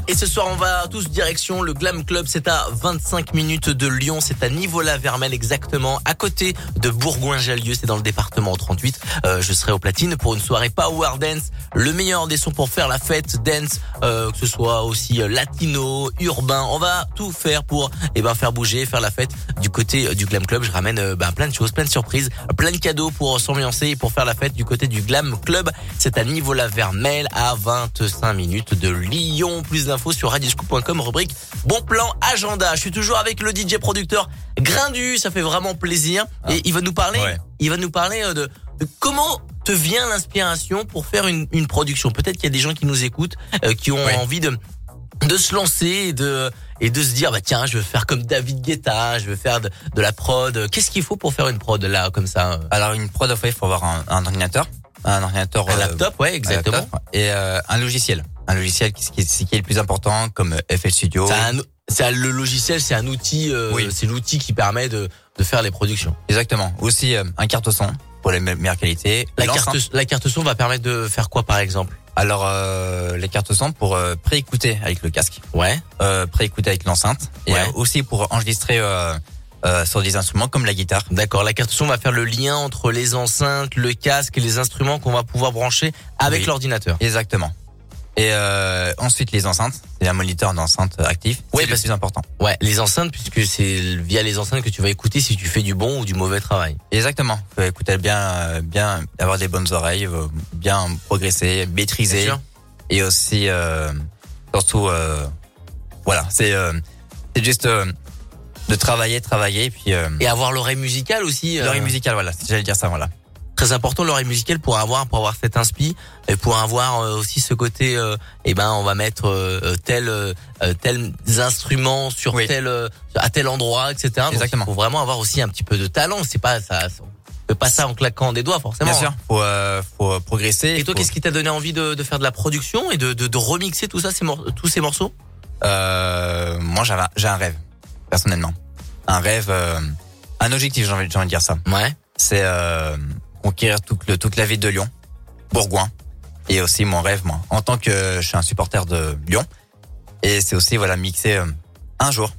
S3: Et ce soir, on va tous direction le Glam Club. C'est à 25 minutes de Lyon. C'est à Nivola-Vermel exactement, à côté de Bourgoin-Jallieu. C'est dans le département 38. Euh, je serai au platine pour une soirée Power Dance. Le meilleur des sons pour faire la fête dance, euh, que ce soit aussi euh, latino, urbain. On va tout faire pour eh ben faire bouger, faire la fête du côté euh, du Glam Club. Je ramène euh, ben, plein de choses, plein de surprises, plein de cadeaux pour s'ambiancer et pour faire la fête du côté du Glam Club. C'est à Nivola-Vermel à 25 minutes de Lyon. Plus d'infos sur radioscoop.com, rubrique Bon plan agenda. Je suis toujours avec le DJ producteur Grindu, ça fait vraiment plaisir. Et il va nous parler, il va nous parler euh, de, de comment te vient l'inspiration pour faire une, une production. Peut-être qu'il y a des gens qui nous écoutent, euh, qui ont envie de de se lancer et de et de se dire bah tiens je veux faire comme David Guetta je veux faire de, de la prod. Qu'est-ce qu'il faut pour faire une prod là comme ça
S14: Alors une prod, il faut avoir un, un ordinateur, un ordinateur,
S3: Un
S14: euh,
S3: laptop, ouais, exactement.
S14: et euh, un logiciel, un logiciel qui, qui, qui est le plus important, comme euh, FL Studio.
S3: C'est un- le logiciel c'est un outil euh, c'est l'outil qui permet de de faire les productions
S14: Exactement. Aussi euh, un carte son pour les me- meilleures qualités.
S3: la carte la carte son va permettre de faire quoi par exemple?
S14: Alors euh, les cartes son pour euh, préécouter avec le casque.
S3: Ouais.
S14: Euh, préécouter avec l'enceinte et
S3: Ouais.
S14: euh, aussi pour enregistrer euh, euh, sur des instruments comme la guitare.
S3: D'accord, la carte son va faire le lien entre les enceintes, le casque et les instruments qu'on va pouvoir brancher avec
S14: Oui.
S3: l'ordinateur.
S14: Exactement. Et euh, ensuite les enceintes, c'est un moniteur d'enceinte actif. C'est
S3: parce-
S14: le plus important.
S3: Ouais, les enceintes puisque c'est via les enceintes que tu vas écouter si tu fais du bon ou du mauvais travail.
S14: Exactement. Faut écouter bien, bien avoir des bonnes oreilles, euh, bien progresser, maîtriser,
S3: Bien
S14: et aussi euh, surtout, euh, voilà, c'est euh, c'est juste euh, de travailler, travailler, et puis euh,
S3: Et avoir l'oreille musicale aussi.
S14: l'oreille musicale, voilà, j'allais dire ça, voilà.
S3: Très important l'oreille musicale pour avoir pour avoir cet inspi et pour avoir euh, aussi ce côté euh, eh ben on va mettre euh, tel euh, euh, tels instruments sur tel euh, à tel endroit etc. Donc,
S14: Exactement.
S3: il faut vraiment avoir aussi un petit peu de talent. C'est pas ça. On fait pas ça en claquant des doigts forcément.
S14: Bien sûr, faut, euh, faut progresser.
S3: Et toi,
S14: faut-
S3: qu'est-ce qui t'a donné envie de, de faire de la production et de, de, de remixer tout ça, ces tous ces morceaux?
S14: Euh, moi, j'avais, j'ai un rêve, personnellement. Un rêve, euh, un objectif, j'ai envie, j'ai envie de dire ça.
S3: Ouais.
S14: C'est euh, conquérir toute, le, toute la ville de Lyon, Bourgoin. Et aussi mon rêve, moi, en tant que je suis un supporter de Lyon. Et c'est aussi, voilà, mixer euh, un jour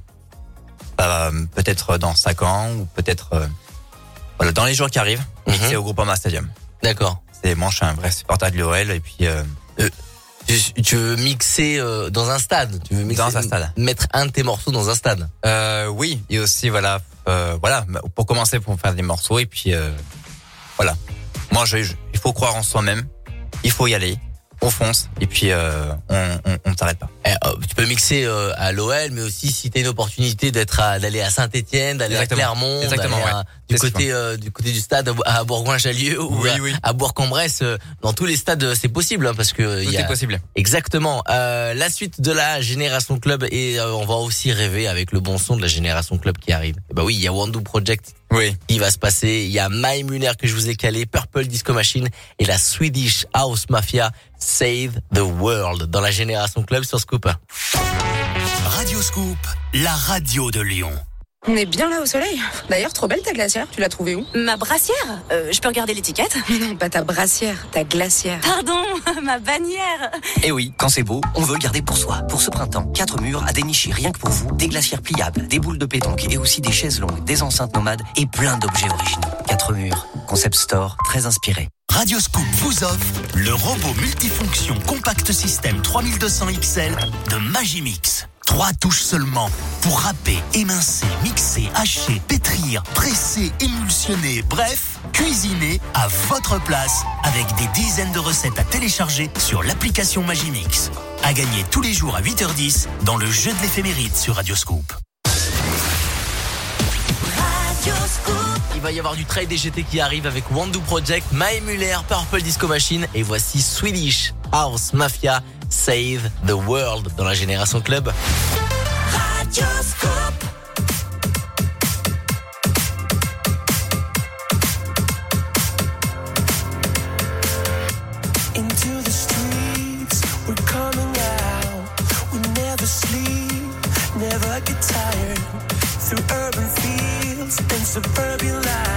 S14: euh, peut-être dans 5 ans ou peut-être euh, voilà dans les jours qui arrivent. C'est au Groupama Stadium.
S3: D'accord.
S14: C'est moi, je suis un vrai supporter de l'OL et puis euh,
S3: Tu, tu veux mixer euh, dans un stade? Tu veux mixer,
S14: Dans un stade.
S3: Mettre un de tes morceaux dans un stade?
S14: Euh, oui et aussi voilà euh, voilà pour commencer pour faire des morceaux et puis euh, voilà. Moi, je, je- il faut croire en soi-même. Il faut y aller. On fonce et puis euh, on on, on s'arrête pas.
S3: Eh, euh, tu peux mixer euh, à l'OL, mais aussi si tu as une opportunité d'être à- d'aller à Saint-Étienne, d'aller à. Clermont,
S14: Exactement,
S3: à- du côté euh, du côté du stade à Bourgoin-Jallieu ou
S14: Oui,
S3: à,
S14: oui.
S3: à Bourg-en-Bresse. euh, Dans tous les stades, euh, c'est possible hein, parce que euh, il y
S14: Tout
S3: a
S14: est possible.
S3: exactement euh, la suite de la génération club et on va aussi rêver avec le bon son de la génération club qui arrive. Et bah oui, il y a Wandu Project
S14: Oui.
S3: qui va se passer. Il y a My Muller que je vous ai calé, Purple Disco Machine et la Swedish House Mafia Save the World dans la génération club sur Scoop.
S2: Radio Scoop, la radio de Lyon.
S32: On est bien là au soleil. D'ailleurs, trop belle ta glacière. Tu l'as trouvée où?
S17: Ma brassière Euh, Je peux regarder l'étiquette?
S32: Mais non, pas ta brassière, ta glacière.
S17: Pardon, (laughs) ma bannière
S22: Eh oui, quand c'est beau, on veut le garder pour soi. Pour ce printemps, quatre murs à dénicher rien que pour vous, des glacières pliables, des boules de pétanque et aussi des chaises longues, des enceintes nomades et plein d'objets originaux. Quatre murs, concept store, très inspiré.
S2: Radio Scoop vous offre le robot multifonction compact système 3200 XL de Magimix. Trois touches seulement pour râper, émincer, mixer, hacher, pétrir, presser, émulsionner, bref, cuisiner à votre place avec des dizaines de recettes à télécharger sur l'application Magimix. À gagner tous les jours à 8h10 dans le jeu de l'éphéméride sur Radio
S3: Il va y avoir du trail DGT qui arrive avec Wandu Project, My Muller, Purple Disco Machine et voici Swedish House Mafia Save the World dans la génération club.
S9: streets in suburbia.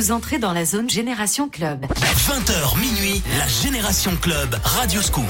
S1: vous entrez dans la zone Génération Club.
S7: 20h minuit, la Génération Club, Radio Scoop.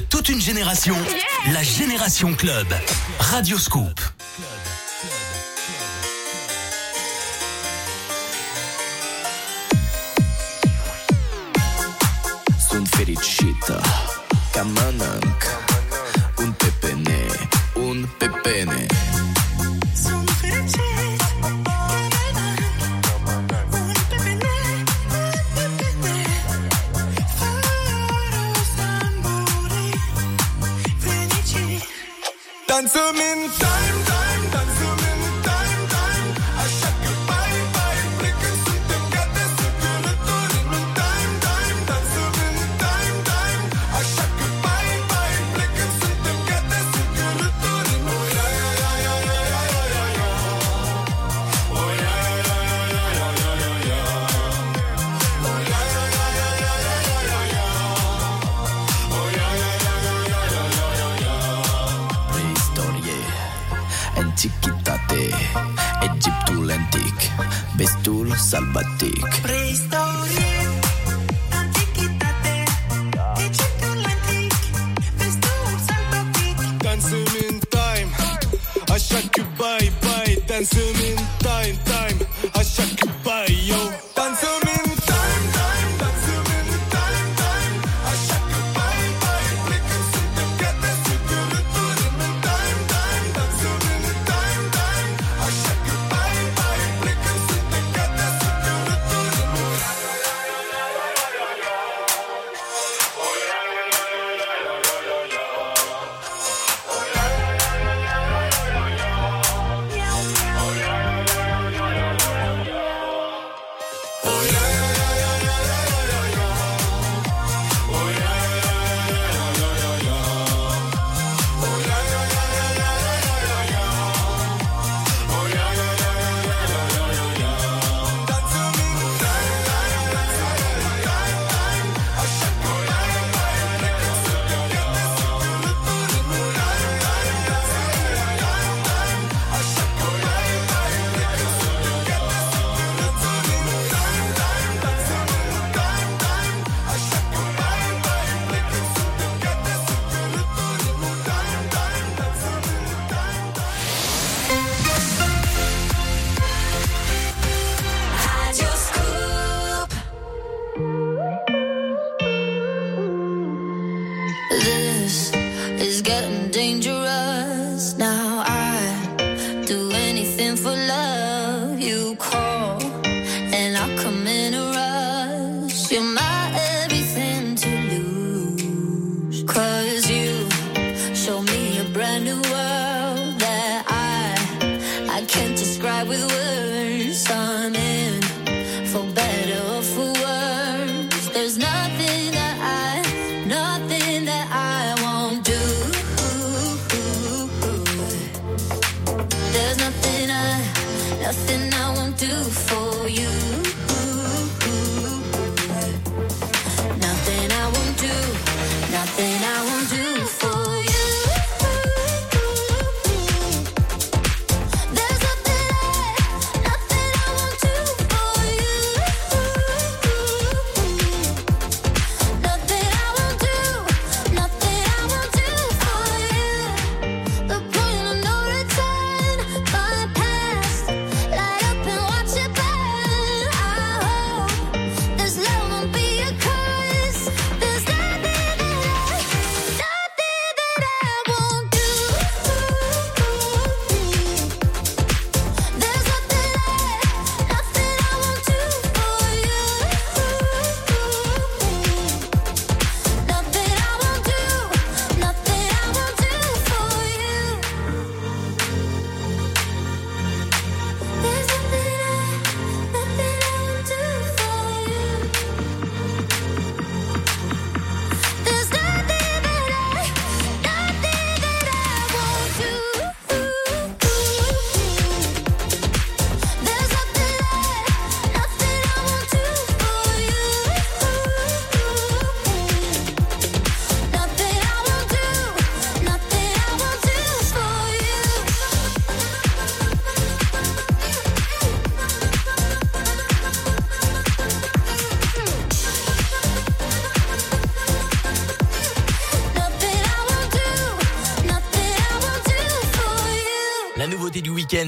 S7: toute une génération, la Génération Club. Radio Scoop.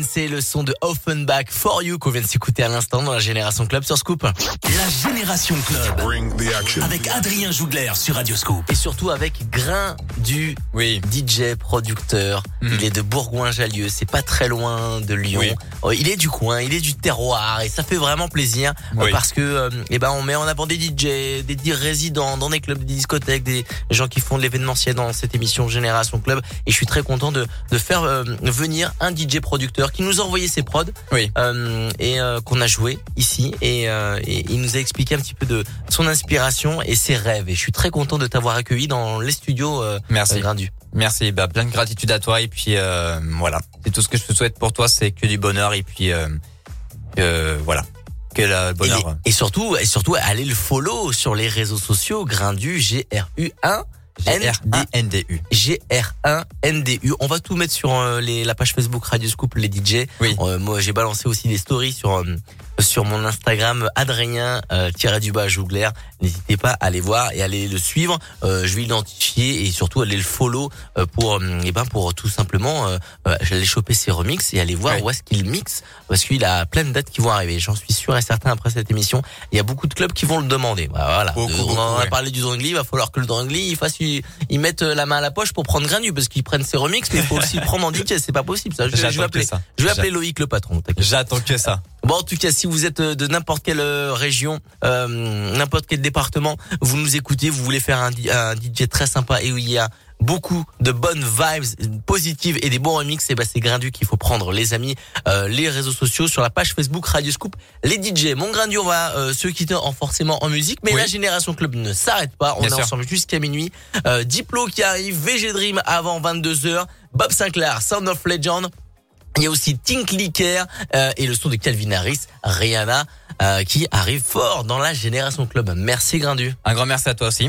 S3: C'est le son de Offenbach For You qu'on vient de s'écouter à l'instant dans la Génération Club sur Scoop.
S2: La Génération Club. Avec Adrien Jougler sur Radio Scoop.
S3: Et surtout avec Grain du
S14: oui.
S3: DJ producteur. Il est de Bourgoin-Jallieu, c'est pas très loin de Lyon.
S14: Oui.
S3: Oh, il est du coin, il est du terroir et ça fait vraiment plaisir euh,
S14: Oui.
S3: parce que euh, eh ben on met en avant des DJ, des DJ résidents dans des clubs, des discothèques, des gens qui font de l'événementiel dans cette émission Génération Club et je suis très content de, de faire euh, venir un DJ producteur qui nous a envoyé ses prods
S14: Oui.
S3: euh, et euh, qu'on a joué ici et, euh, et il nous a expliqué un petit peu de son inspiration et ses rêves et je suis très content de t'avoir accueilli dans les studios euh,
S14: Merci.
S3: Grindu.
S14: Merci, bah, plein de gratitude à toi et puis euh, voilà, c'est tout ce que je te souhaite pour toi, c'est que du bonheur et puis euh, que, voilà, que le bonheur.
S3: Et, et surtout, et surtout, allez le follow sur les réseaux sociaux, Grindu, G-R-U-1.
S14: G-R-1-N-D-U.
S3: G-R-1-N-D-U. On va tout mettre sur euh, les, la page Facebook Radio Scoop, les DJ.
S14: Oui.
S3: Euh, moi, j'ai balancé aussi des stories sur euh, sur mon Instagram, Adrien euh, tiré du bas Jougler. N'hésitez pas à aller voir et à aller le suivre. Euh, je vais l'identifier et surtout aller le follow euh, pour euh, eh ben pour tout simplement euh, aller choper ses remixes et aller voir où est-ce qu'il mixe parce qu'il a plein de dates qui vont arriver. J'en suis sûr et certain après cette émission. Il y a beaucoup de clubs qui vont le demander. Bah, voilà.
S14: Beaucoup,
S3: on
S14: beaucoup,
S3: a
S14: ouais.
S3: parlé du Drangly. Il va falloir que le Drangly il fasse il, il mette la main à la poche pour prendre Granu parce qu'ils prennent ses remixes mais il faut aussi le prendre en DJ. C'est pas possible ça. Je, vais appeler.
S14: ça.
S3: Je vais appeler. Loïc le patron.
S14: J'attends que ça.
S3: Bon, en tout cas, si vous êtes euh, de n'importe quelle euh, région, euh, n'importe quel département, vous nous écoutez, vous voulez faire un, DJ très sympa et où il y a beaucoup de bonnes vibes positives et des bons remixes, et ben c'est Grindu qu'il faut prendre, les amis. Euh, les réseaux sociaux sur la page Facebook Radio Scoop, les DJ. Mon Grindu, on va euh, se quitter en forcément en musique, mais
S14: Oui.
S3: la Génération Club ne s'arrête pas. On
S14: Bien
S3: est
S14: sûr.
S3: ensemble jusqu'à minuit. Euh, Diplo qui arrive, VG Dream avant 22 h Bob Sinclair, Sound of Legend. Il y a aussi Tink Licker euh, et le son de Calvin Harris, Rihanna, euh, qui arrive fort dans la Génération Club. Merci Grindu.
S14: Un grand merci à toi aussi.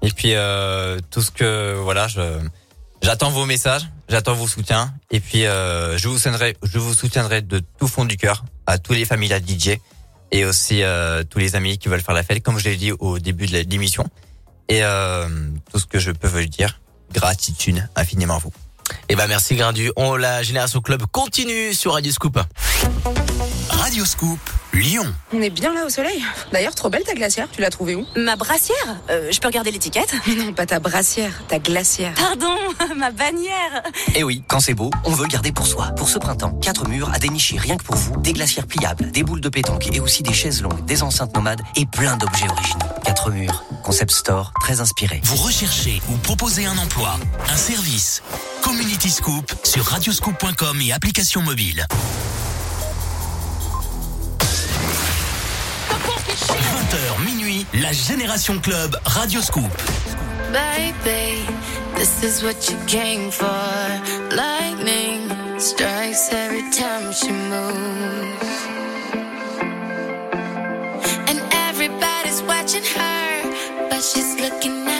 S14: Et puis euh, tout ce que voilà, j'attends vos messages, j'attends vos soutiens. Et puis euh, je vous soutiendrai, je vous soutiendrai de tout fond du cœur à tous les familles à DJ et aussi euh, tous les amis qui veulent faire la fête, comme je l'ai dit au début de l'émission. Et euh, tout ce que je peux vous dire, gratitude infiniment à vous.
S3: Et ben merci Grindu. On la Génération Club continue sur Radio Scoop.
S2: Radio Scoop, Lyon.
S32: On est bien là au soleil. D'ailleurs, trop belle ta glacière. Tu l'as trouvée où?
S17: Ma brassière Euh, Je peux regarder l'étiquette?
S32: Non, pas ta brassière, ta glacière.
S17: Pardon, (laughs) ma bannière
S22: Eh oui, quand c'est beau, on veut garder pour soi. Pour ce printemps, quatre murs à dénicher rien que pour vous, des glacières pliables, des boules de pétanque et aussi des chaises longues, des enceintes nomades et plein d'objets originaux. Quatre murs, concept store, très inspiré.
S2: Vous recherchez ou proposez un emploi, un service. Community Scoop sur radioscoop.com et application mobile. 20h minuit, la Génération Club Radio Scoop.
S7: Baby, this is what you came for. Lightning strikes every time she moves. And everybody's watching her, but she's looking at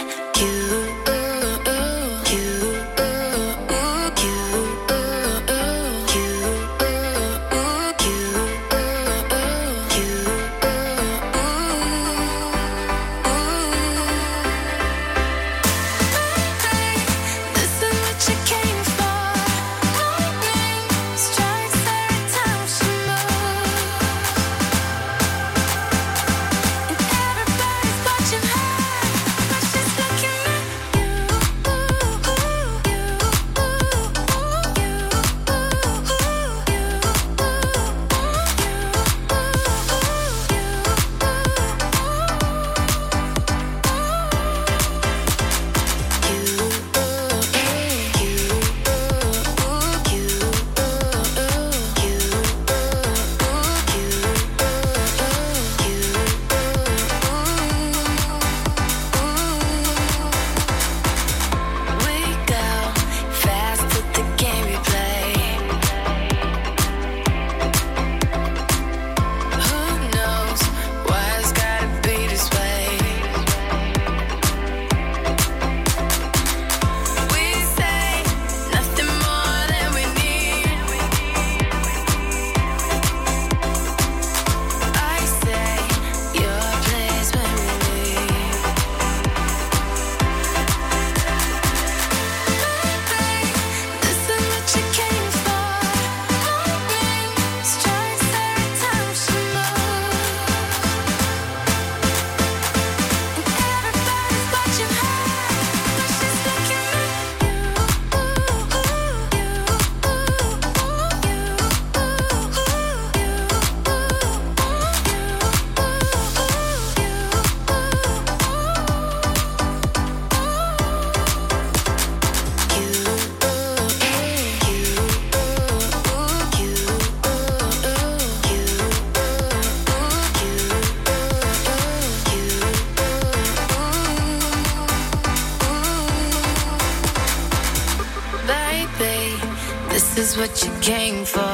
S7: what you came for.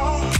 S33: This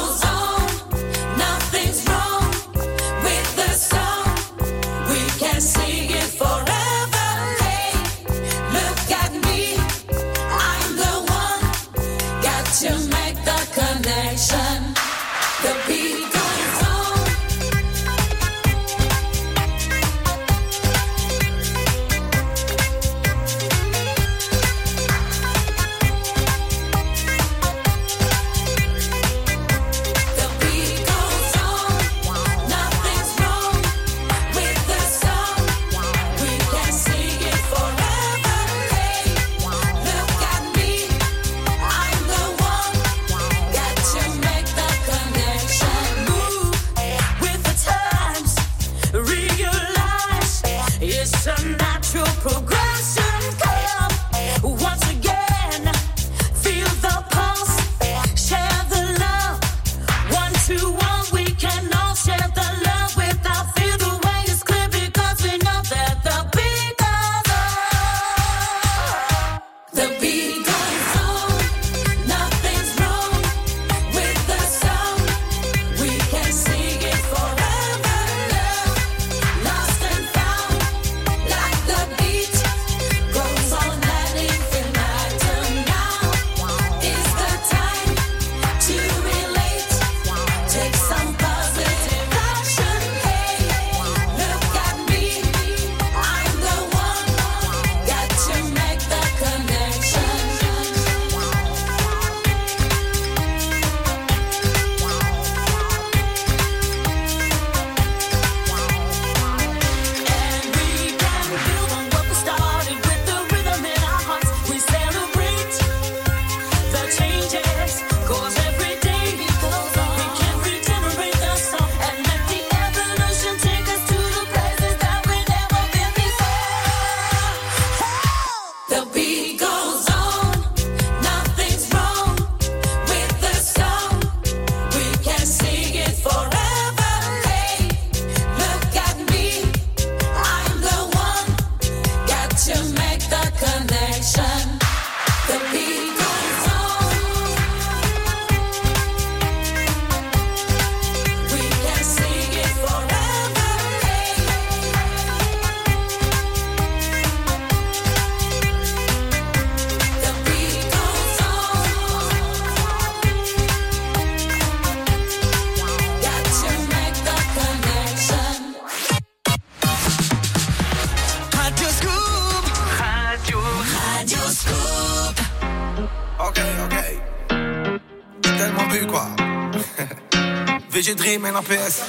S6: Dream et la PS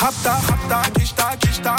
S7: Rapta, rapta, kishta, kishta,